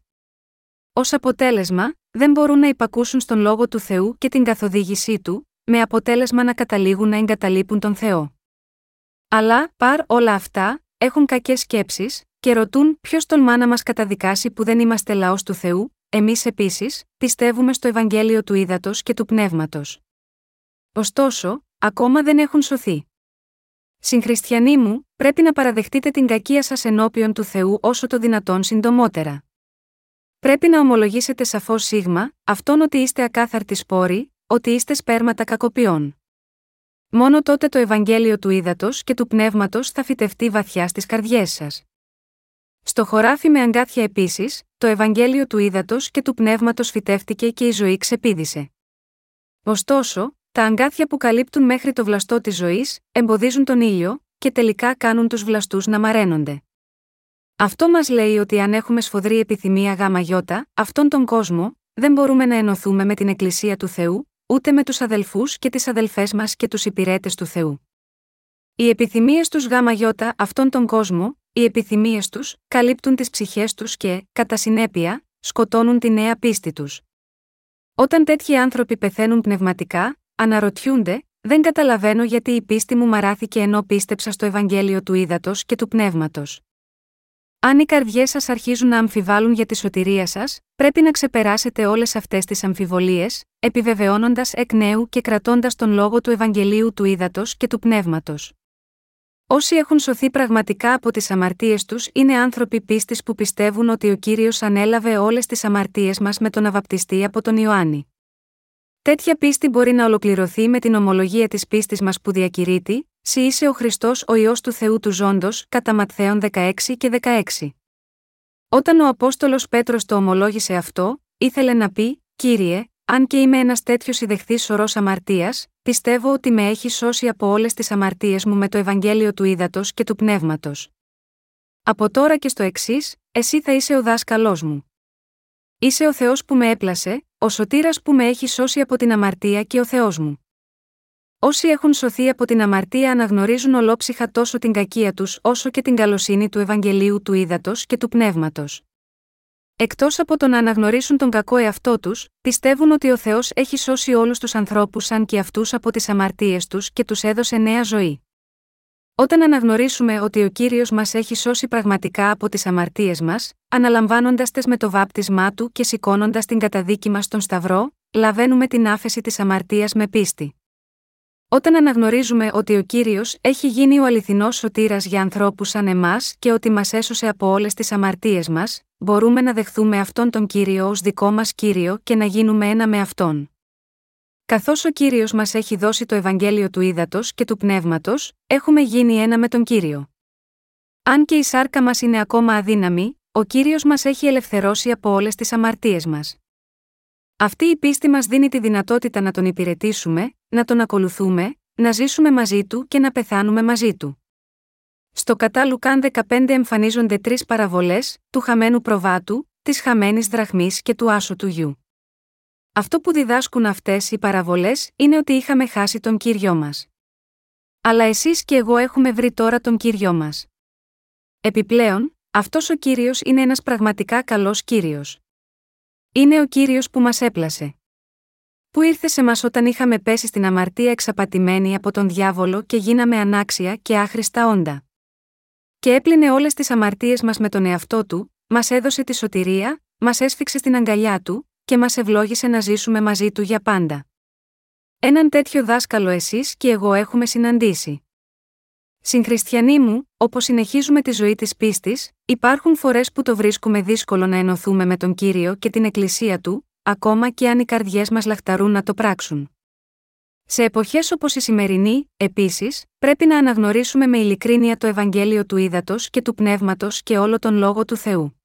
Ω αποτέλεσμα, δεν μπορούν να υπακούσουν στον λόγο του Θεού και την καθοδήγησή του, με αποτέλεσμα να καταλήγουν να εγκαταλείπουν τον Θεό. Αλλά, παρ όλα αυτά, έχουν κακές σκέψεις, και ρωτούν ποιος τολμά να μας καταδικάσει που δεν είμαστε λαός του Θεού, εμείς επίσης, πιστεύουμε στο Ευαγγέλιο του Ήδατος και του Πνεύματος. Ωστόσο, ακόμα δεν έχουν σωθεί. Συγχριστιανοί μου, πρέπει να παραδεχτείτε την κακία σας ενώπιον του Θεού όσο το δυνατόν συντομότερα. Πρέπει να ομολογήσετε σαφώς σίγμα, αυτόν ότι είστε ακάθαρτοι σπόροι, ότι είστε σπέρματα κακοποιών. Μόνο τότε το Ευαγγέλιο του Ήδατος και του Πνεύματος θα φυτευτεί βαθιά στις καρδιές σας. Στο χωράφι με αγκάθια επίσης, το Ευαγγέλιο του Ήδατος και του Πνεύματος φυτεύτηκε και η ζωή ξεπίδησε. Ωστόσο, τα αγκάθια που καλύπτουν μέχρι το βλαστό της ζωής, εμποδίζουν τον ήλιο, και τελικά κάνουν τους βλαστούς να μαραίνονται. Αυτό μας λέει ότι αν έχουμε σφοδρή επιθυμία γάμα γιώτα, αυτόν τον κόσμο, δεν μπορούμε να ενωθούμε με την Εκκλησία του Θεού, ούτε με τους αδελφούς και τις αδελφές μας και τους υπηρέτες του Θεού. Οι επιθυμίες τους γάμα γιώτα αυτόν τον κόσμο, οι επιθυμίες τους, καλύπτουν τις ψυχές τους και, κατά συνέπεια, σκοτώνουν τη νέα πίστη τους. Όταν τέτοιοι άνθρωποι πεθαίνουν πνευματικά, αναρωτιούνται, δεν καταλαβαίνω γιατί η πίστη μου μαράθηκε ενώ πίστεψα στο Ευαγγέλιο του Ήδατος και του Πνεύματος. Αν οι καρδιές σας αρχίζουν να αμφιβάλλουν για τη σωτηρία σας, πρέπει να ξεπεράσετε όλες αυτές τις αμφιβολίες, επιβεβαιώνοντας εκ νέου και κρατώντας τον λόγο του Ευαγγελίου του Ήδατος και του Πνεύματος. Όσοι έχουν σωθεί πραγματικά από τις αμαρτίες τους είναι άνθρωποι πίστης που πιστεύουν ότι ο κύριος ανέλαβε όλες τις αμαρτίες μας με τον αβαπτιστή από τον Ιωάννη. Τέτοια πίστη μπορεί να ολοκληρωθεί με την ομολογία της πίστης μας που διακηρύττει, «Συ είσαι ο Χριστός ο ιό του Θεού του Ζώντος, κατά Ματθαίων 16 και 16. Όταν ο Απόστολος Πέτρος το ομολόγησε αυτό, ήθελε να πει: Κύριε, αν και είμαι ένας τέτοιος ιδεχθής σωρός αμαρτίας, πιστεύω ότι με έχει σώσει από όλες τις αμαρτίες μου με το Ευαγγέλιο του Ήδατος και του Πνεύματος. Από τώρα και στο εξής, εσύ θα είσαι ο δάσκαλός μου. Είσαι ο Θεός που με έπλασε, ο σωτήρας που με έχει σώσει από την αμαρτία και ο Θεός μου. Όσοι έχουν σωθεί από την αμαρτία αναγνωρίζουν ολόψυχα τόσο την κακία τους όσο και την καλοσύνη του Ευαγγελίου του Ήδατος και του Πνεύματος. Εκτός από το να αναγνωρίσουν τον κακό εαυτό τους, πιστεύουν ότι ο Θεός έχει σώσει όλους τους ανθρώπους σαν και αυτούς από τις αμαρτίες τους και τους έδωσε νέα ζωή. Όταν αναγνωρίσουμε ότι ο κύριος μας έχει σώσει πραγματικά από τις αμαρτίες μας, αναλαμβάνοντας τες με το βάπτισμά του και σηκώνοντας την καταδίκη μας στον Σταυρό, λαβαίνουμε την άφεση της αμαρτίας με πίστη. Όταν αναγνωρίζουμε ότι ο κύριος έχει γίνει ο αληθινός σωτήρας για ανθρώπους σαν εμάς και ότι μας έσωσε από όλες τις αμαρτίες μας, μπορούμε να δεχθούμε αυτόν τον κύριο ως δικό μας κύριο και να γίνουμε ένα με αυτόν. Καθώς ο κύριος μας έχει δώσει το Ευαγγέλιο του ύδατο και του πνεύματος, έχουμε γίνει ένα με τον κύριο. Αν και η σάρκα μας είναι ακόμα αδύναμη, ο κύριος μας έχει ελευθερώσει από όλες τις αμαρτίες μας. Αυτή η πίστη μας δίνει τη δυνατότητα να τον υπηρετήσουμε, να τον ακολουθούμε, να ζήσουμε μαζί του και να πεθάνουμε μαζί του. Στο κατά Λουκάν 15 εμφανίζονται τρεις παραβολές, του χαμένου προβάτου, της χαμένης δραχμής και του άσου του γιου. Αυτό που διδάσκουν αυτές οι παραβολές είναι ότι είχαμε χάσει τον κύριο μας. Αλλά εσείς και εγώ έχουμε βρει τώρα τον κύριο μας. Επιπλέον, αυτός ο κύριος είναι ένας πραγματικά καλός κύριος. Είναι ο κύριος που μας έπλασε. Που ήρθε σε μας όταν είχαμε πέσει στην αμαρτία εξαπατημένοι από τον διάβολο και γίναμε ανάξια και άχρηστα όντα; Και έπλυνε όλες τις αμαρτίες μας με τον εαυτό του, μας έδωσε τη σωτηρία, μας έσφιξε στην αγκαλιά του, και μας ευλόγησε να ζήσουμε μαζί του για πάντα. Έναν τέτοιο δάσκαλο εσείς και εγώ έχουμε συναντήσει. Συγχριστιανοί μου, όπως συνεχίζουμε τη ζωή της πίστης, υπάρχουν φορές που το βρίσκουμε δύσκολο να ενωθούμε με τον κύριο και την Εκκλησία του, ακόμα και αν οι καρδιές μας λαχταρούν να το πράξουν. Σε εποχές όπως η σημερινή, επίσης, πρέπει να αναγνωρίσουμε με ειλικρίνεια το Ευαγγέλιο του Ήδατος και του Πνεύματος και όλο τον λόγο του Θεού.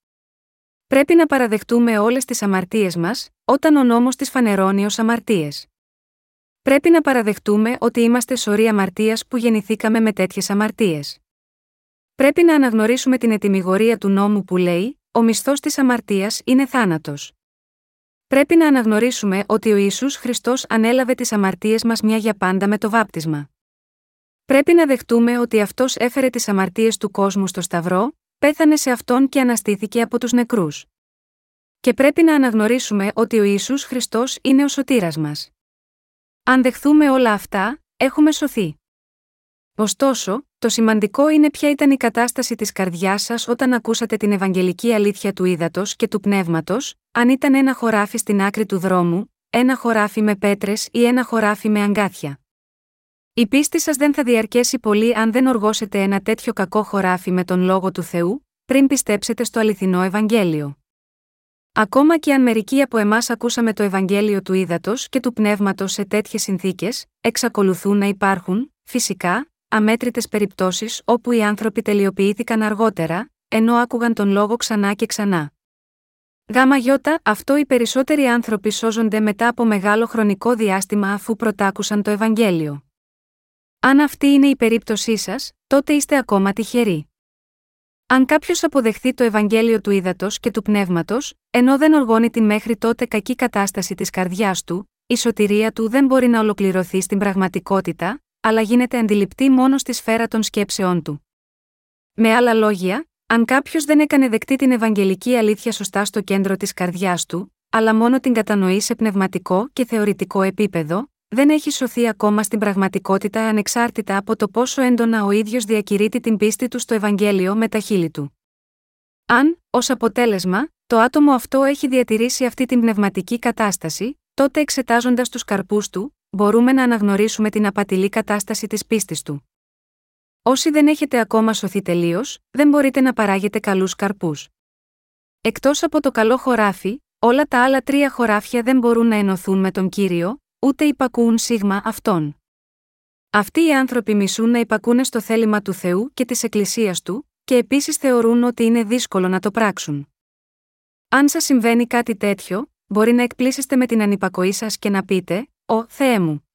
Πρέπει να παραδεχτούμε όλες τις αμαρτίες μας, όταν ο νόμος τι φανερώνει ως αμαρτίες. Πρέπει να παραδεχτούμε ότι είμαστε σωροί αμαρτίας που γεννηθήκαμε με τέτοιες αμαρτίες. Πρέπει να αναγνωρίσουμε την ετοιμιγορία του νόμου που λέει: Ο μισθός της αμαρτίας είναι θάνατος. Πρέπει να αναγνωρίσουμε ότι ο Ιησούς Χριστός ανέλαβε τις αμαρτίες μας μια για πάντα με το βάπτισμα. Πρέπει να δεχτούμε ότι αυτός έφερε τις αμαρτίες του κόσμου στο Σταυρό, πέθανε σε αυτόν και αναστήθηκε από τους νεκρούς. Και πρέπει να αναγνωρίσουμε ότι ο Ιησούς Χριστός είναι ο σωτήρας μας. Αν δεχθούμε όλα αυτά, έχουμε σωθεί. Ωστόσο, το σημαντικό είναι ποια ήταν η κατάσταση της καρδιάς σας όταν ακούσατε την Ευαγγελική αλήθεια του ύδατος και του πνεύματος, αν ήταν ένα χωράφι στην άκρη του δρόμου, ένα χωράφι με πέτρες ή ένα χωράφι με αγκάθια. Η πίστη σας δεν θα διαρκέσει πολύ αν δεν οργώσετε ένα τέτοιο κακό χωράφι με τον λόγο του Θεού, πριν πιστέψετε στο αληθινό Ευαγγέλιο. Ακόμα και αν μερικοί από εμάς ακούσαμε το Ευαγγέλιο του ύδατος και του πνεύματος σε τέτοιες συνθήκες, εξακολουθούν να υπάρχουν, φυσικά, αμέτρητες περιπτώσεις όπου οι άνθρωποι τελειοποιήθηκαν αργότερα, ενώ άκουγαν τον λόγο ξανά και ξανά. Γάμα γιώτα, αυτό οι περισσότεροι άνθρωποι σώζονται μετά από μεγάλο χρονικό διάστημα αφού πρωτάκουσαν το Ευαγγέλιο. Αν αυτή είναι η περίπτωσή σας, τότε είστε ακόμα τυχεροί. Αν κάποιος αποδεχθεί το Ευαγγέλιο του ύδατο και του πνεύματος, ενώ δεν οργώνει την μέχρι τότε κακή κατάσταση της καρδιάς του, η σωτηρία του δεν μπορεί να ολοκληρωθεί στην πραγματικότητα, αλλά γίνεται αντιληπτή μόνο στη σφαίρα των σκέψεών του. Με άλλα λόγια, αν κάποιος δεν έκανε δεκτή την Ευαγγελική αλήθεια σωστά στο κέντρο της καρδιάς του, αλλά μόνο την κατανοεί σε πνευματικό και θεωρητικό επίπεδο, δεν έχει σωθεί ακόμα στην πραγματικότητα ανεξάρτητα από το πόσο έντονα ο ίδιος διακηρύττει την πίστη του στο Ευαγγέλιο με τα χείλη του. Αν, ως αποτέλεσμα, το άτομο αυτό έχει διατηρήσει αυτή την πνευματική κατάσταση, τότε εξετάζοντας τους καρπούς του, μπορούμε να αναγνωρίσουμε την απατηλή κατάσταση της πίστης του. Όσοι δεν έχετε ακόμα σωθεί τελείως, δεν μπορείτε να παράγετε καλούς καρπούς. Εκτός από το καλό χωράφι, όλα τα άλλα τρία χωράφια δεν μπορούν να ενωθούν με τον κύριο, ούτε υπακούουν σίγμα αυτόν. Αυτοί οι άνθρωποι μισούν να υπακούνε στο θέλημα του Θεού και της Εκκλησίας του, και επίσης θεωρούν ότι είναι δύσκολο να το πράξουν. Αν σας συμβαίνει κάτι τέτοιο, μπορεί να εκπλήσεστε με την ανυπακοή σας και να πείτε: Ω Θεέ μου.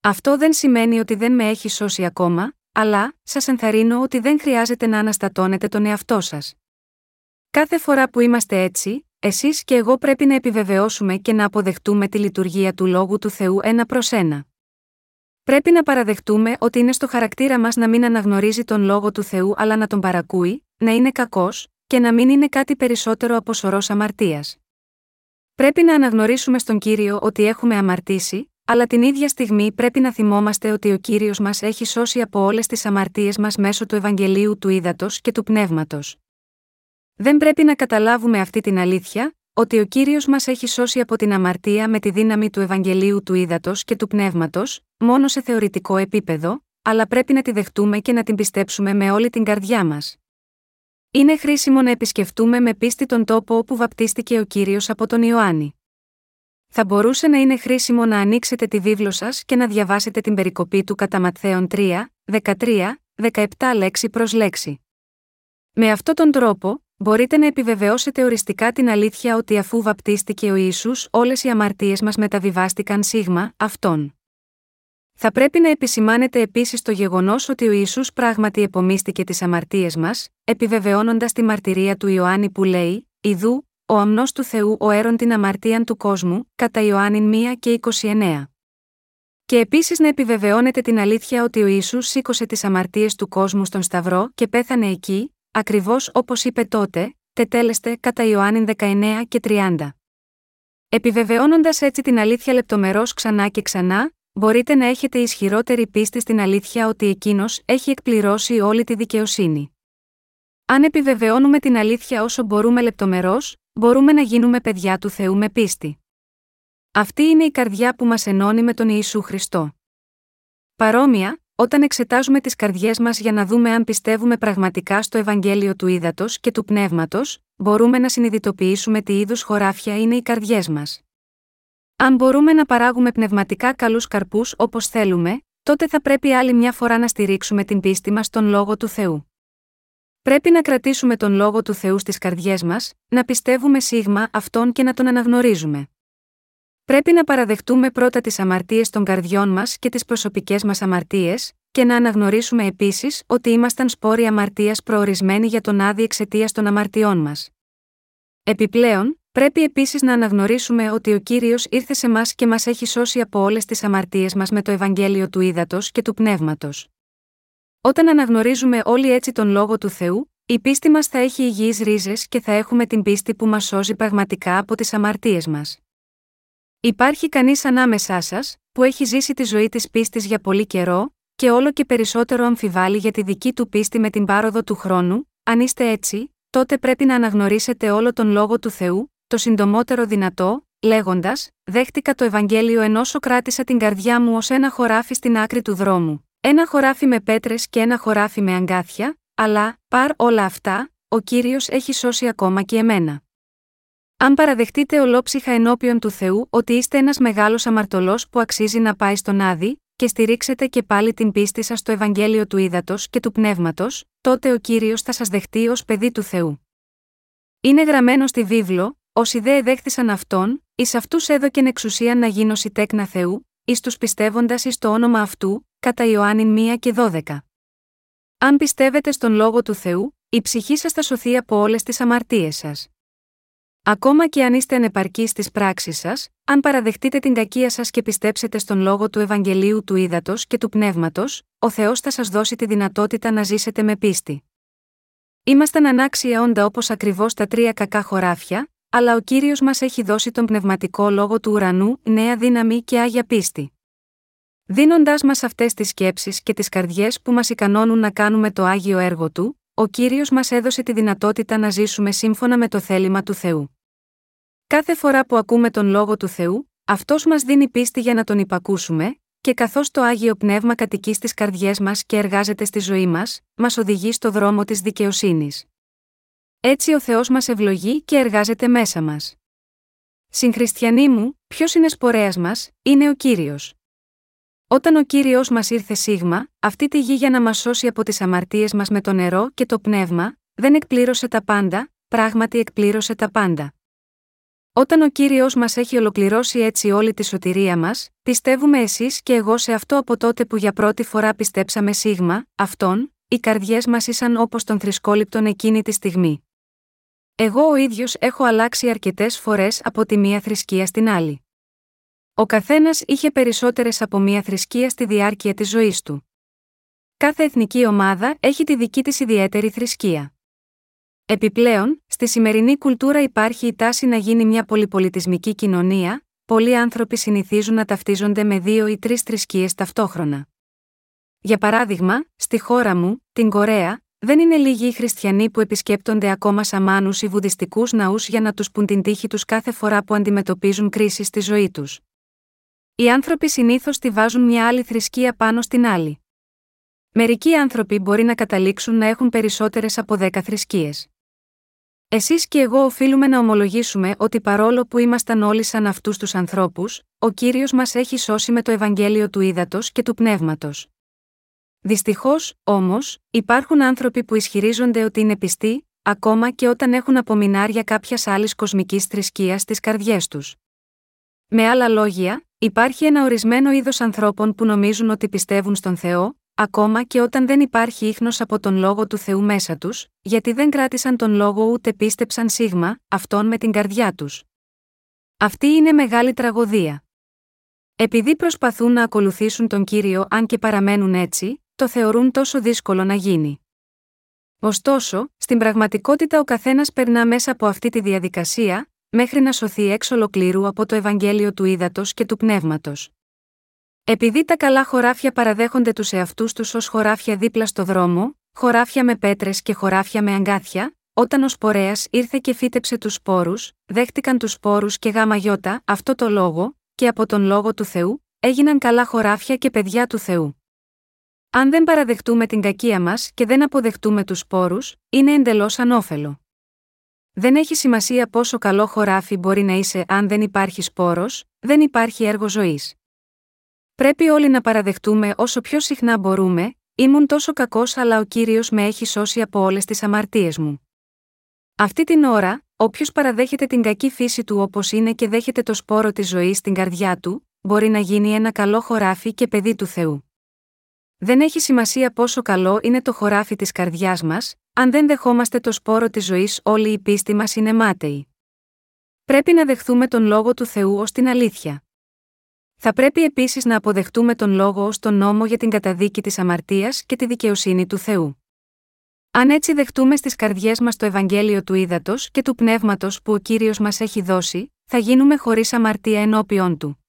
Αυτό δεν σημαίνει ότι δεν με έχει σώσει ακόμα, αλλά σας ενθαρρύνω ότι δεν χρειάζεται να αναστατώνετε τον εαυτό σας. Κάθε φορά που είμαστε έτσι, εσείς και εγώ πρέπει να επιβεβαιώσουμε και να αποδεχτούμε τη λειτουργία του λόγου του Θεού ένα προς ένα. Πρέπει να παραδεχτούμε ότι είναι στο χαρακτήρα μας να μην αναγνωρίζει τον λόγο του Θεού αλλά να τον παρακούει, να είναι κακός, και να μην είναι κάτι περισσότερο από σωρός αμαρτίας. Πρέπει να αναγνωρίσουμε στον κύριο ότι έχουμε αμαρτήσει, αλλά την ίδια στιγμή πρέπει να θυμόμαστε ότι ο κύριος μας έχει σώσει από όλες τις αμαρτίες μας μέσω του Ευαγγελίου του Ήδατος και του Πνεύματος. Δεν πρέπει να καταλάβουμε αυτή την αλήθεια, ότι ο κύριος μας έχει σώσει από την αμαρτία με τη δύναμη του Ευαγγελίου του Ήδατος και του Πνεύματος, μόνο σε θεωρητικό επίπεδο, αλλά πρέπει να τη δεχτούμε και να την πιστέψουμε με όλη την καρδιά μας. Είναι χρήσιμο να επισκεφτούμε με πίστη τον τόπο όπου βαπτίστηκε ο κύριος από τον Ιωάννη. Θα μπορούσε να είναι χρήσιμο να ανοίξετε τη βίβλο σας και να διαβάσετε την περικοπή του κατά Ματθαίων 3, 13, 17 λέξη προς λέξη. Με αυτόν τον τρόπο, μπορείτε να επιβεβαιώσετε οριστικά την αλήθεια ότι αφού βαπτίστηκε ο Ιησούς όλες οι αμαρτίες μας μεταβιβάστηκαν σίγμα, αυτόν. Θα πρέπει να επισημάνετε επίσης το γεγονός ότι ο Ιησούς πράγματι επομίστηκε τις αμαρτίες μας, επιβεβαιώνοντας τη μαρτυρία του Ιωάννη που λέει: Ιδού, ο αμνός του Θεού ο έρον την αμαρτίαν του κόσμου, κατά Ιωάννη 1 και 29. Και επίσης να επιβεβαιώνετε την αλήθεια ότι ο Ιησούς σήκωσε τις αμαρτίες του κόσμου στον Σταυρό και πέθανε εκεί, ακριβώς όπως είπε τότε, τετέλεστε κατά Ιωάννη 19 και 30. Επιβεβαιώνοντας έτσι την αλήθεια λεπτομερώς ξανά και ξανά, μπορείτε να έχετε ισχυρότερη πίστη στην αλήθεια ότι εκείνος έχει εκπληρώσει όλη τη δικαιοσύνη. Αν επιβεβαιώνουμε την αλήθεια όσο μπορούμε λεπτομερώς, μπορούμε να γίνουμε παιδιά του Θεού με πίστη. Αυτή είναι η καρδιά που μας ενώνει με τον Ιησού Χριστό. Παρόμοια, όταν εξετάζουμε τις καρδιές μας για να δούμε αν πιστεύουμε πραγματικά στο Ευαγγέλιο του Ήδατος και του Πνεύματος, μπορούμε να συνειδητοποιήσουμε τι είδους χωράφια είναι οι καρδιές μας. Αν μπορούμε να παράγουμε πνευματικά καλούς καρπούς όπως θέλουμε, τότε θα πρέπει άλλη μια φορά να στηρίξουμε την πίστη μας στον λόγο του Θεού. Πρέπει να κρατήσουμε τον λόγο του Θεού στις καρδιές μας, να πιστεύουμε σίγμα αυτόν και να τον αναγνωρίζουμε. Πρέπει να παραδεχτούμε πρώτα τις αμαρτίες των καρδιών μας και τις προσωπικές μας αμαρτίες, και να αναγνωρίσουμε επίσης ότι ήμασταν σπόροι αμαρτίας προορισμένοι για τον άδει εξαιτίας των αμαρτιών μας. Επιπλέον, πρέπει επίσης να αναγνωρίσουμε ότι ο κύριος ήρθε σε μας και μας έχει σώσει από όλες τις αμαρτίες μας με το Ευαγγέλιο του Ήδατος και του Πνεύματος. Όταν αναγνωρίζουμε όλοι έτσι τον λόγο του Θεού, η πίστη μας θα έχει υγιείς ρίζες και θα έχουμε την πίστη που μας σώζει πραγματικά από τις αμαρτίες μας. Υπάρχει κανείς ανάμεσά σας, που έχει ζήσει τη ζωή της πίστης για πολύ καιρό, και όλο και περισσότερο αμφιβάλλει για τη δική του πίστη με την πάροδο του χρόνου, αν είστε έτσι, τότε πρέπει να αναγνωρίσετε όλο τον λόγο του Θεού, το συντομότερο δυνατό, λέγοντας: Δέχτηκα το Ευαγγέλιο ενώ κράτησα την καρδιά μου ως ένα χωράφι στην άκρη του δρόμου. Ένα χωράφι με πέτρες και ένα χωράφι με αγκάθια, αλλά, παρ όλα αυτά, ο κύριος έχει σώσει ακόμα και εμένα. Αν παραδεχτείτε ολόψυχα ενώπιον του Θεού ότι είστε ένας μεγάλος αμαρτωλός που αξίζει να πάει στον Άδη, και στηρίξετε και πάλι την πίστη σας στο Ευαγγέλιο του Ήδατος και του Πνεύματος, τότε ο κύριος θα σας δεχτεί ως παιδί του Θεού. Είναι γραμμένο στη βίβλο, όσοι δε εδέχθησαν αυτόν, εις αυτούς έδωκεν εξουσία να γίνωση τέκνα Θεού, εις τους πιστεύοντας εις το όνομα αυτού, κατά Ιωάννην 1 και 12. Αν πιστεύετε στον λόγο του Θεού, η ψυχή σας θα σωθεί από όλες τις αμαρτίες σας. Ακόμα και αν είστε ανεπαρκείς στις πράξεις σας, αν παραδεχτείτε την κακία σας και πιστέψετε στον λόγο του Ευαγγελίου του Ήδατος και του Πνεύματος, ο Θεός θα σας δώσει τη δυνατότητα να ζήσετε με πίστη. Ήμασταν ανάξια όντα όπως ακριβώς τα τρία κακά χωράφια, αλλά ο κύριος μας έχει δώσει τον πνευματικό λόγο του ουρανού, νέα δύναμη και άγια πίστη. Δίνοντάς μας αυτές τις σκέψεις και τις καρδιές που μας ικανώνουν να κάνουμε το άγιο έργο του, ο κύριος μας έδωσε τη δυνατότητα να ζήσουμε σύμφωνα με το θέλημα του Θεού. Κάθε φορά που ακούμε τον λόγο του Θεού, αυτός μας δίνει πίστη για να τον υπακούσουμε, και καθώς το άγιο πνεύμα κατοικεί στις καρδιές μας και εργάζεται στη ζωή μας, μας οδηγεί στο δρόμο της δικαιοσύνης. Έτσι ο Θεός μας ευλογεί και εργάζεται μέσα μας. Συγχριστιανοί μου, ποιος είναι σπορέας μας, είναι ο κύριος. Όταν ο κύριος μας ήρθε σίγμα, αυτή τη γη για να μας σώσει από τις αμαρτίες μας με το νερό και το πνεύμα, δεν εκπλήρωσε τα πάντα, πράγματι εκπλήρωσε τα πάντα. Όταν ο κύριος μας έχει ολοκληρώσει έτσι όλη τη σωτηρία μας, πιστεύουμε εσείς και εγώ σε αυτό από τότε που για πρώτη φορά πιστέψαμε σίγμα, αυτόν, οι καρδιές μας ήσαν όπως τον θρησκόληπτον εκείνη τη στιγμή. Εγώ ο ίδιος έχω αλλάξει αρκετές φορές από τη μία θρησκεία στην άλλη. Ο καθένας είχε περισσότερες από μία θρησκεία στη διάρκεια της ζωής του. Κάθε εθνική ομάδα έχει τη δική της ιδιαίτερη θρησκεία. Επιπλέον, στη σημερινή κουλτούρα υπάρχει η τάση να γίνει μια πολυπολιτισμική κοινωνία, πολλοί άνθρωποι συνηθίζουν να ταυτίζονται με δύο ή τρεις θρησκείες ταυτόχρονα. Για παράδειγμα, στη χώρα μου, την Κορέα, δεν είναι λίγοι οι χριστιανοί που επισκέπτονται ακόμα σαμάνου ή βουδιστικούς ναούς για να τους πουν την τύχη τους κάθε φορά που αντιμετωπίζουν κρίση στη ζωή τους. Οι άνθρωποι συνήθως τη βάζουν μια άλλη θρησκεία πάνω στην άλλη. Μερικοί άνθρωποι μπορεί να καταλήξουν να έχουν περισσότερες από δέκα θρησκείες. Εσείς και εγώ οφείλουμε να ομολογήσουμε ότι παρόλο που ήμασταν όλοι σαν αυτούς τους ανθρώπους, ο κύριος μας έχει σώσει με το Ευαγγέλιο του Ήδατος και του Πνεύματος. Δυστυχώς, όμως, υπάρχουν άνθρωποι που ισχυρίζονται ότι είναι πιστοί, ακόμα και όταν έχουν απομεινάρια κάποια άλλη κοσμικής θρησκείας στις καρδιές τους. Με άλλα λόγια, υπάρχει ένα ορισμένο είδος ανθρώπων που νομίζουν ότι πιστεύουν στον Θεό, ακόμα και όταν δεν υπάρχει ίχνος από τον λόγο του Θεού μέσα τους, γιατί δεν κράτησαν τον λόγο ούτε πίστεψαν σίγμα, αυτόν με την καρδιά τους. Αυτή είναι μεγάλη τραγωδία. Επειδή προσπαθούν να ακολουθήσουν τον Κύριο αν και παραμένουν έτσι, το θεωρούν τόσο δύσκολο να γίνει. Ωστόσο, στην πραγματικότητα ο καθένας περνά μέσα από αυτή τη διαδικασία, μέχρι να σωθεί εξ ολοκλήρου από το Ευαγγέλιο του Ήδατος και του Πνεύματος. Επειδή τα καλά χωράφια παραδέχονται τους εαυτούς τους ως χωράφια δίπλα στο δρόμο, χωράφια με πέτρες και χωράφια με αγκάθια, όταν ο σπορέας ήρθε και φύτεψε τους σπόρους, δέχτηκαν τους σπόρους και γάμα γιώτα, αυτό το λόγο, και από τον λόγο του Θεού, έγιναν καλά χωράφια και παιδιά του Θεού. Αν δεν παραδεχτούμε την κακία μας και δεν αποδεχτούμε τους σπόρους, είναι εντελώς ανώφελο. Δεν έχει σημασία πόσο καλό χωράφι μπορεί να είσαι αν δεν υπάρχει σπόρος, δεν υπάρχει έργο ζωής. Πρέπει όλοι να παραδεχτούμε όσο πιο συχνά μπορούμε, ήμουν τόσο κακός αλλά ο κύριος με έχει σώσει από όλες τις αμαρτίες μου. Αυτή την ώρα, όποιος παραδέχεται την κακή φύση του όπως είναι και δέχεται το σπόρο της ζωής στην καρδιά του, μπορεί να γίνει ένα καλό χωράφι και παιδί του Θεού. Δεν έχει σημασία πόσο καλό είναι το χωράφι της καρδιάς μας, αν δεν δεχόμαστε το σπόρο της ζωής, όλη η πίστη μας είναι μάταιη. Πρέπει να δεχθούμε τον λόγο του Θεού ως την αλήθεια. Θα πρέπει επίσης να αποδεχτούμε τον λόγο ως τον νόμο για την καταδίκη της αμαρτίας και τη δικαιοσύνη του Θεού. Αν έτσι δεχτούμε στις καρδιές μας το Ευαγγέλιο του ύδατο και του πνεύματος που ο κύριος μας έχει δώσει, θα γίνουμε χωρίς αμαρτία ενώπιον του.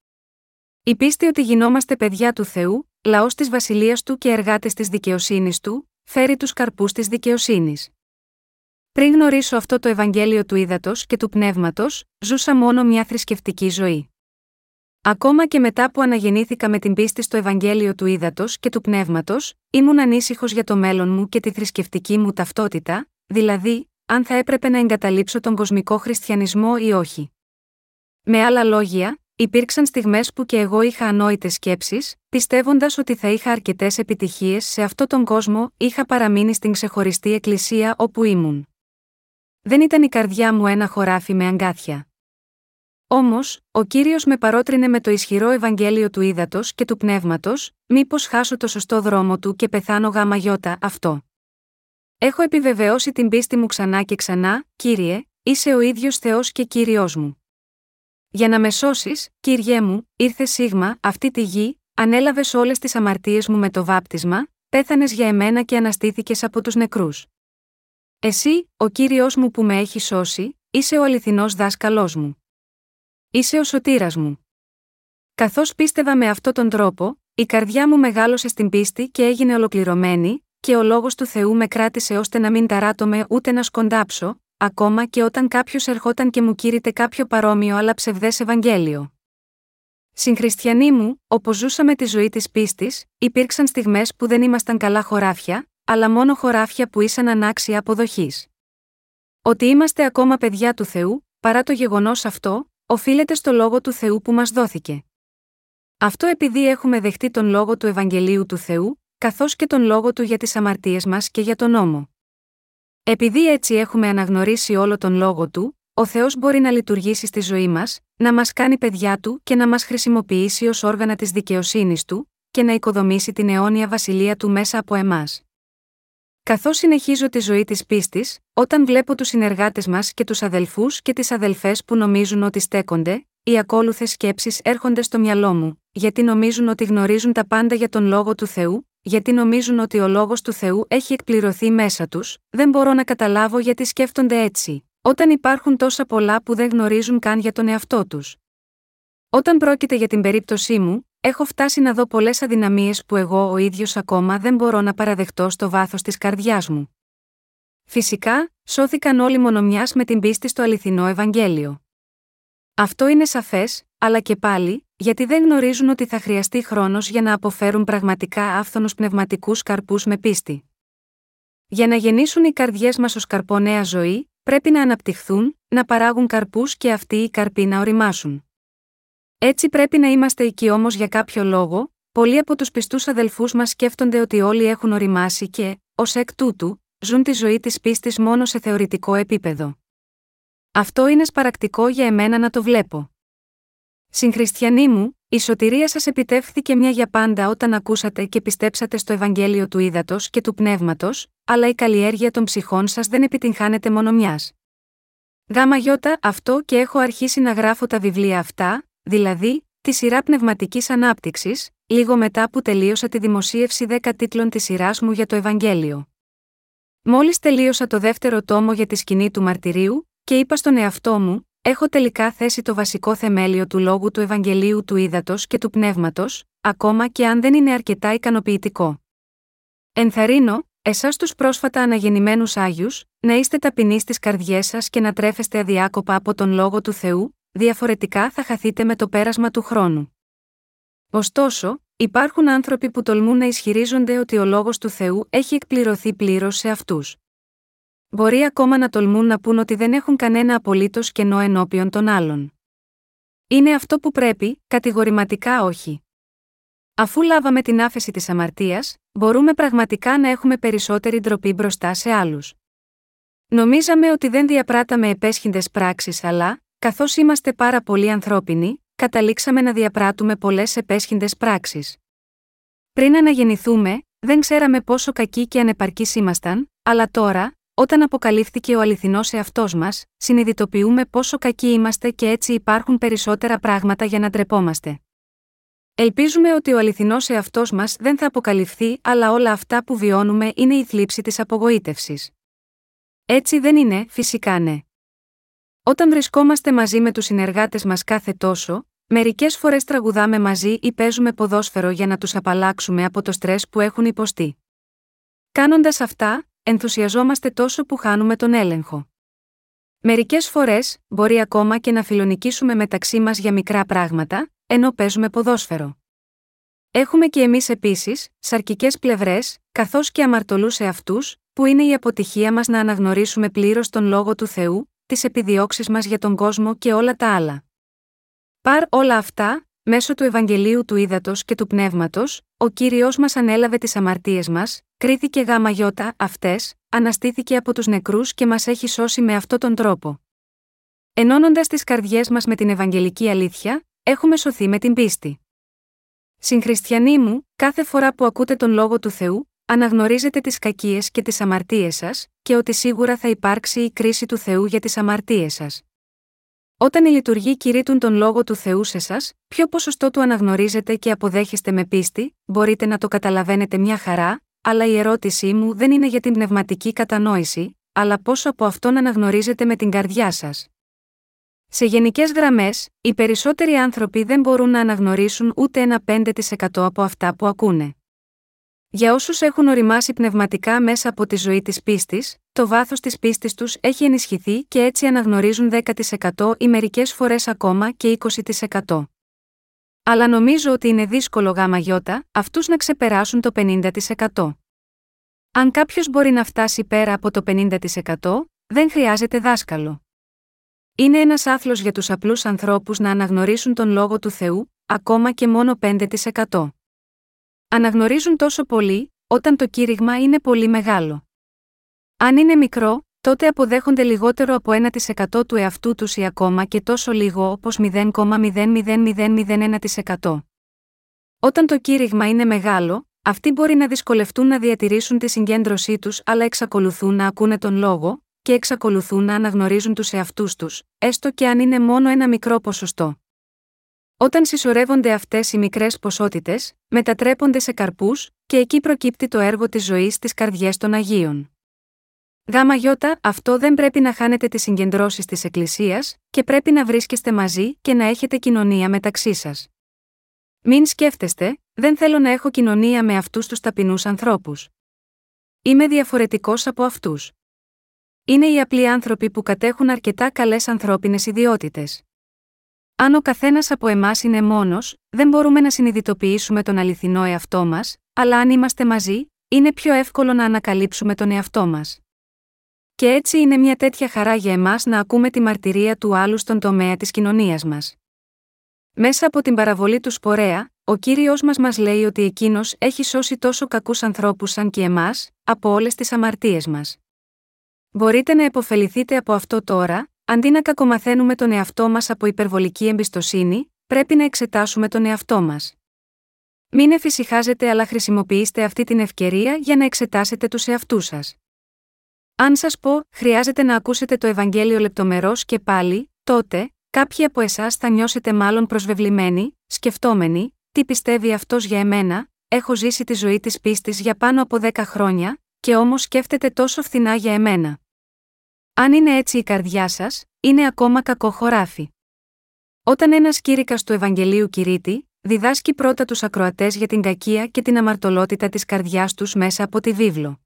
Η πίστη ότι γινόμαστε παιδιά του Θεού, λαός της βασιλείας του και εργάτες της δικαιοσύνης του, φέρει τους καρπούς της δικαιοσύνης. Πριν γνωρίσω αυτό το Ευαγγέλιο του ύδατο και του πνεύματος, ζούσα μόνο μια θρησκευτική ζωή. Ακόμα και μετά που αναγεννήθηκα με την πίστη στο Ευαγγέλιο του ύδατο και του πνεύματος, ήμουν ανήσυχος για το μέλλον μου και τη θρησκευτική μου ταυτότητα, δηλαδή, αν θα έπρεπε να εγκαταλείψω τον κοσμικό χριστιανισμό ή όχι. Με άλλα λόγια, υπήρξαν στιγμές που και εγώ είχα ανόητες σκέψεις, πιστεύοντας ότι θα είχα αρκετές επιτυχίες σε αυτόν τον κόσμο, είχα παραμείνει στην ξεχωριστή εκκλησία όπου ήμουν. Δεν ήταν η καρδιά μου ένα χωράφι με αγκάθια. Όμως, ο κύριος με παρότρινε με το ισχυρό Ευαγγέλιο του ύδατο και του πνεύματος, μήπως χάσω το σωστό δρόμο του και πεθάνω γάμα γιώτα αυτό. Έχω επιβεβαιώσει την πίστη μου ξανά και ξανά, κύριε, είσαι ο ίδιος Θεός και κύριο μου. Για να με σώσεις, κύριέ μου, ήρθε σίγμα, αυτή τη γη, ανέλαβες όλες τις αμαρτίες μου με το βάπτισμα, πέθανες για εμένα και αναστήθηκες από τους νεκρούς. Εσύ, ο κύριος μου που με έχει σώσει, είσαι ο αληθινός δάσκαλός μου. Είσαι ο σωτήρας μου. Καθώς πίστευα με αυτόν τον τρόπο, η καρδιά μου μεγάλωσε στην πίστη και έγινε ολοκληρωμένη, και ο λόγος του Θεού με κράτησε ώστε να μην ταράτομαι ούτε να σκοντάψω, ακόμα και όταν κάποιος ερχόταν και μου κήρυτε κάποιο παρόμοιο αλλά ψευδές Ευαγγέλιο. Συγχριστιανοί μου, όπως ζούσαμε τη ζωή της πίστης, υπήρξαν στιγμές που δεν ήμασταν καλά χωράφια, αλλά μόνο χωράφια που ήσαν ανάξια αποδοχής. Ότι είμαστε ακόμα παιδιά του Θεού, παρά το γεγονός αυτό, οφείλεται στο λόγο του Θεού που μας δόθηκε. Αυτό επειδή έχουμε δεχτεί τον λόγο του Ευαγγελίου του Θεού, καθώς και τον λόγο του για τις αμαρτίες μας και για τον νόμο. Επειδή έτσι έχουμε αναγνωρίσει όλο τον λόγο του, ο Θεός μπορεί να λειτουργήσει στη ζωή μας, να μας κάνει παιδιά του και να μας χρησιμοποιήσει ως όργανα της δικαιοσύνης του, και να οικοδομήσει την αιώνια βασιλεία του μέσα από εμάς. Καθώς συνεχίζω τη ζωή της πίστης, όταν βλέπω τους συνεργάτες μας και τους αδελφούς και τις αδελφές που νομίζουν ότι στέκονται, οι ακόλουθες σκέψεις έρχονται στο μυαλό μου, γιατί νομίζουν ότι γνωρίζουν τα πάντα για τον λόγο του Θεού, γιατί νομίζουν ότι ο λόγος του Θεού έχει εκπληρωθεί μέσα τους, δεν μπορώ να καταλάβω γιατί σκέφτονται έτσι, όταν υπάρχουν τόσα πολλά που δεν γνωρίζουν καν για τον εαυτό τους. Όταν πρόκειται για την περίπτωσή μου, έχω φτάσει να δω πολλές αδυναμίες που εγώ ο ίδιος ακόμα δεν μπορώ να παραδεχτώ στο βάθος της καρδιάς μου. Φυσικά, σώθηκαν όλοι μονομιάς με την πίστη στο αληθινό Ευαγγέλιο. Αυτό είναι σαφές, αλλά και πάλι, γιατί δεν γνωρίζουν ότι θα χρειαστεί χρόνος για να αποφέρουν πραγματικά άφθονους πνευματικούς καρπούς με πίστη. Για να γεννήσουν οι καρδιές μας ως καρπό νέα ζωή, πρέπει να αναπτυχθούν, να παράγουν καρπούς και αυτοί οι καρποί να οριμάσουν. Έτσι πρέπει να είμαστε εκεί όμως για κάποιο λόγο, πολλοί από τους πιστούς αδελφούς μας σκέφτονται ότι όλοι έχουν οριμάσει και, ως εκ τούτου, ζουν τη ζωή της πίστης μόνο σε θεωρητικό επίπεδο. Αυτό είναι σπαρακτικό για εμένα να το βλέπω. Συγχριστιανοί μου, η σωτηρία σας επιτεύχθηκε μια για πάντα όταν ακούσατε και πιστέψατε στο Ευαγγέλιο του Ήδατος και του Πνεύματος, αλλά η καλλιέργεια των ψυχών σας δεν επιτυγχάνεται μόνο μιας. Γάμα γιώτα αυτό και έχω αρχίσει να γράφω τα βιβλία αυτά, δηλαδή, τη σειρά πνευματικής ανάπτυξης, λίγο μετά που τελείωσα τη δημοσίευση 10 τίτλων της σειράς μου για το Ευαγγέλιο. Μόλις τελείωσα το δεύτερο τόμο για τη σκηνή του μαρτυρίου, και είπα στον εαυτό μου, έχω τελικά θέσει το βασικό θεμέλιο του λόγου του Ευαγγελίου του Ήδατος και του Πνεύματος, ακόμα και αν δεν είναι αρκετά ικανοποιητικό. Ενθαρρύνω, εσάς τους πρόσφατα αναγεννημένους Άγιους, να είστε ταπεινοί στις καρδιές σας και να τρέφεστε αδιάκοπα από τον λόγο του Θεού, διαφορετικά θα χαθείτε με το πέρασμα του χρόνου. Ωστόσο, υπάρχουν άνθρωποι που τολμούν να ισχυρίζονται ότι ο λόγος του Θεού έχει εκπληρωθεί πλήρως σε αυτούς. Μπορεί ακόμα να τολμούν να πούν ότι δεν έχουν κανένα απολύτως κενό ενώπιον των άλλων. Είναι αυτό που πρέπει, κατηγορηματικά όχι. Αφού λάβαμε την άφεση της αμαρτίας, μπορούμε πραγματικά να έχουμε περισσότερη ντροπή μπροστά σε άλλους. Νομίζαμε ότι δεν διαπράταμε επέσχυντες πράξεις, αλλά, καθώς είμαστε πάρα πολύ ανθρώπινοι, καταλήξαμε να διαπράττουμε πολλές επέσχυντες πράξεις. Πριν αναγεννηθούμε, δεν ξέραμε πόσο κακοί και ανεπαρκείς ήμασταν, αλλά τώρα, όταν αποκαλύφθηκε ο αληθινός εαυτός μας, συνειδητοποιούμε πόσο κακοί είμαστε και έτσι υπάρχουν περισσότερα πράγματα για να τρεπόμαστε. Ελπίζουμε ότι ο αληθινός εαυτός μας δεν θα αποκαλυφθεί, αλλά όλα αυτά που βιώνουμε είναι η θλίψη της απογοήτευσης. Έτσι δεν είναι, φυσικά ναι. Όταν βρισκόμαστε μαζί με τους συνεργάτες μας κάθε τόσο, μερικές φορές τραγουδάμε μαζί ή παίζουμε ποδόσφαιρο για να τους απαλλάξουμε από το στρες που έχουν υποστεί. Κάνοντας αυτά, ενθουσιαζόμαστε τόσο που χάνουμε τον έλεγχο. Μερικές φορές, μπορεί ακόμα και να φιλονικήσουμε μεταξύ μας για μικρά πράγματα, ενώ παίζουμε ποδόσφαιρο. Έχουμε και εμείς επίσης, σαρκικές πλευρές, καθώς και αμαρτωλούς εαυτούς, που είναι η αποτυχία μας να αναγνωρίσουμε πλήρως τον λόγο του Θεού, τις επιδιώξεις μας για τον κόσμο και όλα τα άλλα. Παρ όλα αυτά, μέσω του Ευαγγελίου του Ήδατος και του Πνεύματος, ο κύριος μας ανέλαβε τις αμαρτίες μας, κρίθηκε γάμα γιώτα αυτές, αναστήθηκε από τους νεκρούς και μας έχει σώσει με αυτόν τον τρόπο. Ενώνοντας τις καρδιές μας με την Ευαγγελική αλήθεια, έχουμε σωθεί με την πίστη. Συγχριστιανοί μου, κάθε φορά που ακούτε τον λόγο του Θεού, αναγνωρίζετε τις κακίες και τις αμαρτίες σας, και ότι σίγουρα θα υπάρξει η κρίση του Θεού για τις αμαρτίες σας. Όταν οι λειτουργοί κηρύττουν τον λόγο του Θεού σε εσά, ποιο ποσοστό του αναγνωρίζετε και αποδέχεστε με πίστη, μπορείτε να το καταλαβαίνετε μια χαρά, αλλά η ερώτησή μου δεν είναι για την πνευματική κατανόηση, αλλά πόσο από αυτόν αναγνωρίζετε με την καρδιά σας. Σε γενικές γραμμές, οι περισσότεροι άνθρωποι δεν μπορούν να αναγνωρίσουν ούτε ένα 5% από αυτά που ακούνε. Για όσους έχουν οριμάσει πνευματικά μέσα από τη ζωή της πίστης, το βάθος της πίστης τους έχει ενισχυθεί και έτσι αναγνωρίζουν 10% ή μερικές φορές ακόμα και 20%. Αλλά νομίζω ότι είναι δύσκολο γάμα γιώτα, αυτούς να ξεπεράσουν το 50%. Αν κάποιος μπορεί να φτάσει πέρα από το 50%, δεν χρειάζεται δάσκαλο. Είναι ένας άθλος για τους απλούς ανθρώπους να αναγνωρίσουν τον λόγο του Θεού, ακόμα και μόνο 5%. Αναγνωρίζουν τόσο πολύ, όταν το κήρυγμα είναι πολύ μεγάλο. Αν είναι μικρό, τότε αποδέχονται λιγότερο από 1% του εαυτού τους ή ακόμα και τόσο λίγο όπως 0,00001%. Όταν το κήρυγμα είναι μεγάλο, αυτοί μπορεί να δυσκολευτούν να διατηρήσουν τη συγκέντρωσή τους αλλά εξακολουθούν να ακούνε τον λόγο, και εξακολουθούν να αναγνωρίζουν τους εαυτούς τους, έστω και αν είναι μόνο ένα μικρό ποσοστό. Όταν συσσωρεύονται αυτές οι μικρές ποσότητες, μετατρέπονται σε καρπούς, και εκεί προκύπτει το έργο της ζωής στι καρδιές των Αγίων. Γάμα γιώτα, αυτό δεν πρέπει να χάνετε τις συγκεντρώσεις της Εκκλησίας, και πρέπει να βρίσκεστε μαζί και να έχετε κοινωνία μεταξύ σας. Μην σκέφτεστε, δεν θέλω να έχω κοινωνία με αυτούς τους ταπεινούς ανθρώπους. Είμαι διαφορετικός από αυτούς. Είναι οι απλοί άνθρωποι που κατέχουν αρκετά καλές ανθρώπινες ιδιότητες. Αν ο καθένας από εμάς είναι μόνος, δεν μπορούμε να συνειδητοποιήσουμε τον αληθινό εαυτό μας, αλλά αν είμαστε μαζί, είναι πιο εύκολο να ανακαλύψουμε τον εαυτό μας. Και έτσι είναι μια τέτοια χαρά για εμάς να ακούμε τη μαρτυρία του άλλου στον τομέα της κοινωνίας μας. Μέσα από την παραβολή του Σπορέα, ο κύριος μας μας λέει ότι εκείνος έχει σώσει τόσο κακούς ανθρώπους σαν και εμάς, από όλες τις αμαρτίες μας. Μπορείτε να επωφεληθείτε από αυτό τώρα, αντί να κακομαθαίνουμε τον εαυτό μας από υπερβολική εμπιστοσύνη, πρέπει να εξετάσουμε τον εαυτό μας. Μην εφησυχάζετε αλλά χρησιμοποιήστε αυτή την ευκαιρία για να εξετάσετε τους εαυτούς σας. Αν σας πω, χρειάζεται να ακούσετε το Ευαγγέλιο λεπτομερώς και πάλι, τότε, κάποιοι από εσάς θα νιώσετε μάλλον προσβεβλημένοι, σκεφτόμενοι, τι πιστεύει αυτός για εμένα, έχω ζήσει τη ζωή της πίστης για πάνω από 10 χρόνια, και όμως σκέφτεται τόσο φθηνά για εμένα. Αν είναι έτσι η καρδιά σας, είναι ακόμα κακό χωράφι. Όταν ένας κήρυκας του Ευαγγελίου κηρύττει, διδάσκει πρώτα τους ακροατές για την κακία και την αμαρτωλότητα της καρδιάς τους μέσα από τη βίβλο.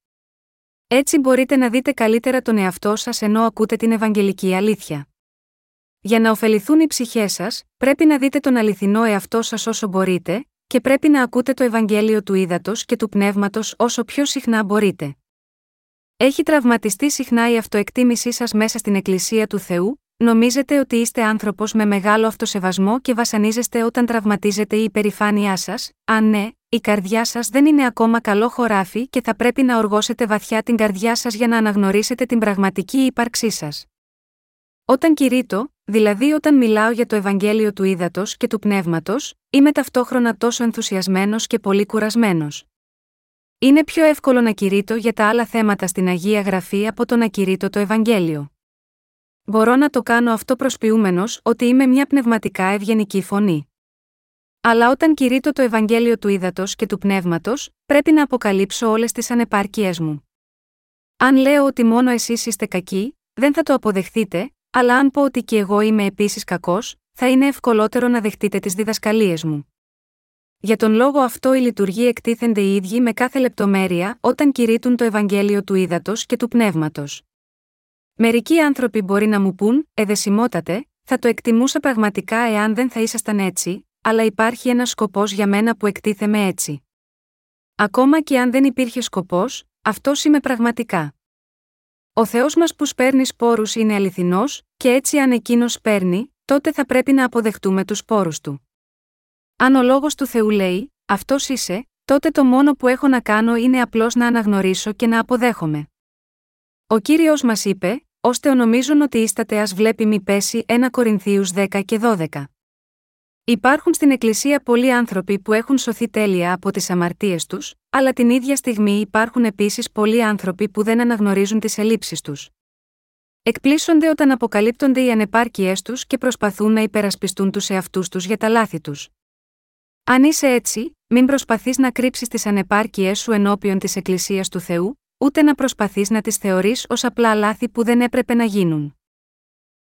Έτσι μπορείτε να δείτε καλύτερα τον εαυτό σας ενώ ακούτε την Ευαγγελική αλήθεια. Για να ωφεληθούν οι ψυχές σας, πρέπει να δείτε τον αληθινό εαυτό σας όσο μπορείτε, και πρέπει να ακούτε το Ευαγγέλιο του ύδατο και του πνεύματος όσο πιο συχνά μπορείτε. Έχει τραυματιστεί συχνά η αυτοεκτίμησή σας μέσα στην Εκκλησία του Θεού, νομίζετε ότι είστε άνθρωπος με μεγάλο αυτοσεβασμό και βασανίζεστε όταν τραυματίζετε η υπερηφάνειά σας, αν ναι, η καρδιά σας δεν είναι ακόμα καλό χωράφι και θα πρέπει να οργώσετε βαθιά την καρδιά σας για να αναγνωρίσετε την πραγματική ύπαρξή σας. Όταν κηρύττω, δηλαδή όταν μιλάω για το Ευαγγέλιο του ύδατο και του πνεύματος, είμαι ταυτόχρονα τόσο ενθουσιασμένος και πολύ κουρασμένος. Είναι πιο εύκολο να κηρύττω για τα άλλα θέματα στην Αγία Γραφή από το να κηρύττω το Ευαγγέλιο. Μπορώ να το κάνω αυτό προσποιούμενος ότι είμαι μια πνευματικά ευγενική φωνή. Αλλά όταν κηρύττω το Ευαγγέλιο του ύδατο και του πνεύματος, πρέπει να αποκαλύψω όλες τις ανεπάρκειές μου. Αν λέω ότι μόνο εσείς είστε κακοί, δεν θα το αποδεχτείτε, αλλά αν πω ότι και εγώ είμαι επίσης κακός, θα είναι ευκολότερο να δεχτείτε τις διδασκαλίες μου. Για τον λόγο αυτό οι λειτουργοί εκτίθενται οι ίδιοι με κάθε λεπτομέρεια όταν κηρύττουν το Ευαγγέλιο του ύδατο και του πνεύματος. Μερικοί άνθρωποι μπορεί να μου πούν, Εδεσιμότατε, θα το εκτιμούσα πραγματικά εάν δεν θα ήσασταν έτσι, αλλά υπάρχει ένας σκοπός για μένα που εκτίθεμαι έτσι. Ακόμα και αν δεν υπήρχε σκοπός, αυτό είμαι πραγματικά. Ο Θεός μας που σπέρνει σπόρους είναι αληθινός, και έτσι αν εκείνος σπέρνει, τότε θα πρέπει να αποδεχτούμε τους σπόρους του. Αν ο λόγος του Θεού λέει, Αυτός είσαι, τότε το μόνο που έχω να κάνω είναι απλώς να αναγνωρίσω και να αποδέχομαι. Ο κύριος μας είπε, ώστε νομίζουν ότιίσταται ας βλέπει μη πέσει 1 Κορινθίους 10 και 12. Υπάρχουν στην Εκκλησία πολλοί άνθρωποι που έχουν σωθεί τέλεια από τις αμαρτίες τους, αλλά την ίδια στιγμή υπάρχουν επίσης πολλοί άνθρωποι που δεν αναγνωρίζουν τις ελλείψεις τους. Εκπλήσονται όταν αποκαλύπτονται οι ανεπάρκειές τους και προσπαθούν να υπερασπιστούν τους εαυτούς τους για τα λάθη τους. Αν είσαι έτσι, μην προσπαθείς να κρύψεις τις ανεπάρκειές σου ενώπιον της Εκκλησίας του Θεού, ούτε να προσπαθείς να τις θεωρείς ως απλά λάθη που δεν έπρεπε να γίνουν.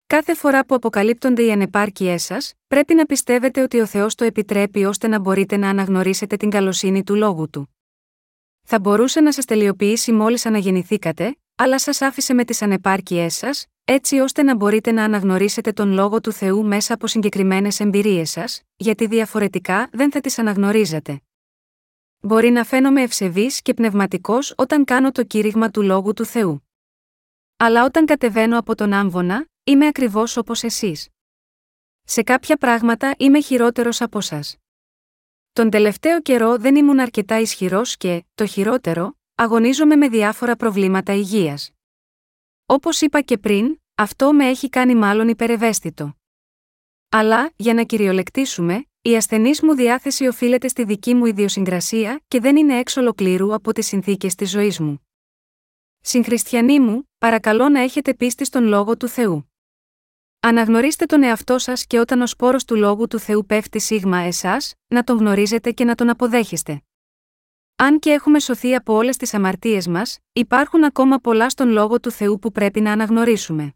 Κάθε φορά που αποκαλύπτονται οι ανεπάρκειές σας, πρέπει να πιστεύετε ότι ο Θεός το επιτρέπει ώστε να μπορείτε να αναγνωρίσετε την καλοσύνη του λόγου του. Θα μπορούσε να σας τελειοποιήσει μόλις αναγεννηθήκατε, αλλά σας άφησε με τις ανεπάρκειές σας, έτσι ώστε να μπορείτε να αναγνωρίσετε τον λόγο του Θεού μέσα από συγκεκριμένες εμπειρίες σας, γιατί διαφορετικά δεν θα τις αναγνωρίζετε. Μπορεί να φαίνομαι ευσεβής και πνευματικός όταν κάνω το κήρυγμα του λόγου του Θεού. Αλλά όταν κατεβαίνω από τον άμβονα, είμαι ακριβώς όπως εσείς. Σε κάποια πράγματα είμαι χειρότερος από εσά. Τον τελευταίο καιρό δεν ήμουν αρκετά ισχυρός και, το χειρότερο, αγωνίζομαι με διάφορα προβλήματα υγείας. Όπως είπα και πριν, αυτό με έχει κάνει μάλλον υπερευαίσθητο. Αλλά, για να κυριολεκτήσουμε, η ασθενής μου διάθεση οφείλεται στη δική μου ιδιοσυγκρασία και δεν είναι έξω ολοκλήρου από τις συνθήκες της ζωής μου. Συγχριστιανοί μου, παρακαλώ να έχετε πίστη στον λόγο του Θεού. Αναγνωρίστε τον εαυτό σας και όταν ο σπόρος του λόγου του Θεού πέφτει σίγμα εσάς, να τον γνωρίζετε και να τον αποδέχεστε. Αν και έχουμε σωθεί από όλες τις αμαρτίες μας, υπάρχουν ακόμα πολλά στον λόγο του Θεού που πρέπει να αναγνωρίσουμε.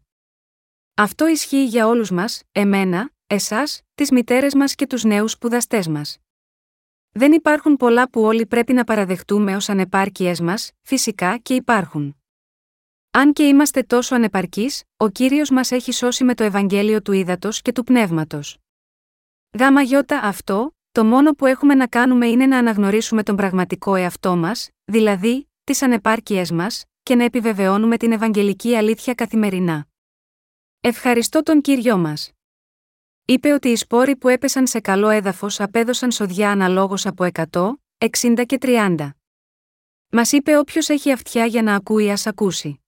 Αυτό ισχύει για όλους μας, εμένα, εσάς, τις μητέρες μας και τους νέους σπουδαστές μας. Δεν υπάρχουν πολλά που όλοι πρέπει να παραδεχτούμε ως ανεπάρκειές μας, φυσικά και υπάρχουν. Αν και είμαστε τόσο ανεπαρκείς, ο κύριος μας έχει σώσει με το Ευαγγέλιο του ύδατο και του πνεύματος. Γάμα γιώτα αυτό, το μόνο που έχουμε να κάνουμε είναι να αναγνωρίσουμε τον πραγματικό εαυτό μας, δηλαδή, τις ανεπάρκειές μας, και να επιβεβαιώνουμε την Ευαγγελική αλήθεια καθημερινά. Ευχαριστώ τον κύριο μας. Είπε ότι οι σπόροι που έπεσαν σε καλό έδαφος απέδωσαν σοδιά αναλόγως από 100, 60 και 30. Μας είπε όποιος έχει αυτιά για να ακούει, ας ακούσει.